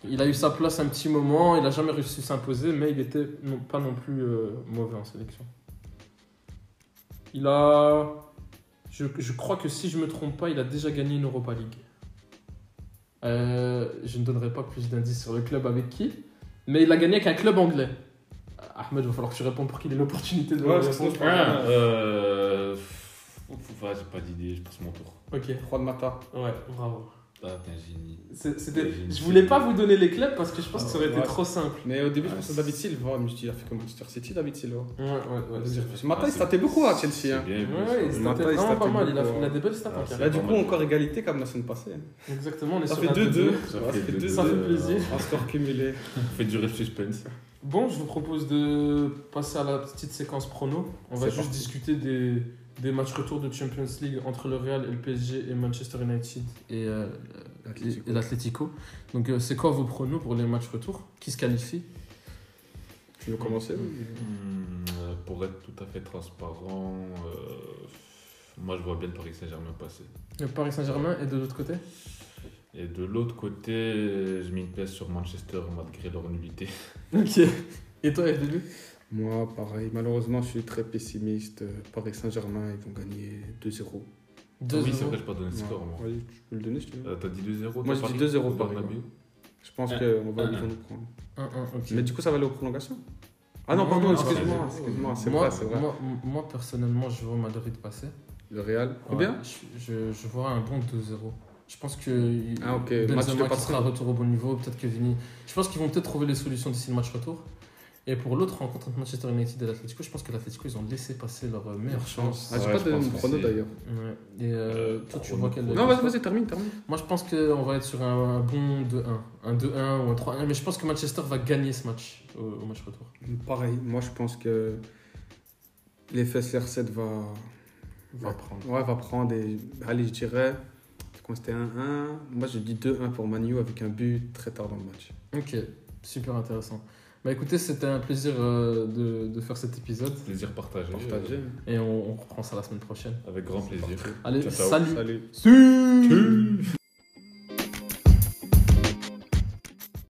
Il a eu sa place un petit moment, il n'a jamais réussi à s'imposer, mais il était non, pas non plus euh, mauvais en sélection. Il a. Je, je crois que si je me trompe pas, il a déjà gagné une Europa League. Euh, je ne donnerai pas plus d'indices sur le club avec qui, mais il a gagné avec un club anglais. Ahmed, il va falloir que tu répondes pour qu'il ait l'opportunité de Ouais, répondre. je euh. ouais, j'ai pas d'idée, je passe mon tour. Ok, Juan Mata. ouais, bravo. Ah, t'es un génie. C'est- c'était- Je voulais pas vous donner les clubs parce que je pense que ça aurait été trop simple. Mais au début, je Ah, pensais à David Silva. Je me suis dit, il a fait comme Manchester City, David Silva. Ouais, ouais, ouais. Ce matin, Ah, il statait beaucoup à Chelsea. Hein. bien Ouais, ouais, il statait vraiment pas mal. Il a, il a ouais. des belles stats Ah, en. Là, du coup, mal. encore égalité comme la semaine passée. Exactement, on est Ça sur fait un 2-2. 2-2. Ça ça fait 2-2. deux- Ça fait plaisir. Un score cumulé. Fait durer le suspense. Bon, je vous propose de passer à la petite séquence prono. On va juste discuter des, des matchs retour de Champions League entre le Real et le PSG et Manchester United et, euh, L'Atlético. Donc, euh, c'est quoi vos pronos pour les matchs retour? Qui se qualifie? Tu veux commencer? Hmm, euh, pour être tout à fait transparent, euh, moi je vois bien le Paris Saint-Germain passer. Le Paris Saint-Germain et de l'autre côté? Et de l'autre côté, je mets une pièce sur Manchester malgré leur nullité. Ok. Et toi, FDB Moi, pareil. Malheureusement, je suis très pessimiste. Euh, Paris Saint-Germain, ils vont gagner 2-0. Ah oui, c'est vrai, je pas donné le score moi. Ouais, tu peux le donner si tu veux. Euh, T'as dit 2-0 Moi, je dis Paris, 2-0 au Paris, Je pense Ah. qu'ils vont Ah. nous prendre. 1-1, ok. Mais du coup, ça va aller aux prolongations? Ah non, Non, pardon, excuse-moi. Excuse-moi, c'est moi, vrai, c'est vrai. Moi, moi, personnellement, je vois Madrid passer. Le Real. Combien? Ouais, je, je, je vois un bon 2-0. Je pense que Ah, ok. Benzema Match de qui sera retour au bon niveau, peut-être que Vini. Je pense qu'ils vont peut-être trouver les solutions d'ici le match retour. Et pour l'autre rencontre entre Manchester United et l'Atlético, je pense que l'Atlético ils ont laissé passer leur euh, meilleure chance. Ah, j'ai Ouais, pas chrono c'est- d'ailleurs. Ouais. Et euh, Euh, toi, tu vois quel. Non, vas-y, vas-y, termine, termine. Moi, je pense qu'on va être sur un, bon 2-1. Un 2-1 ou un 3-1. Mais je pense que Manchester va gagner ce match au, au match retour. Pareil, moi je pense que l'effet CR7 va, Va prendre. ouais, va prendre et allez, je dirais, quand c'était 1-1, moi je dis 2-1 pour Manu avec un but très tard dans le match. Ok, super intéressant. Bah écoutez, c'était un plaisir euh, de, de faire cet épisode. Plaisir partagé. Partagé. Et on, on reprend ça la semaine prochaine. euh, avec grand plaisir. Allez, Ciao, ciao. salut. Salut. Salut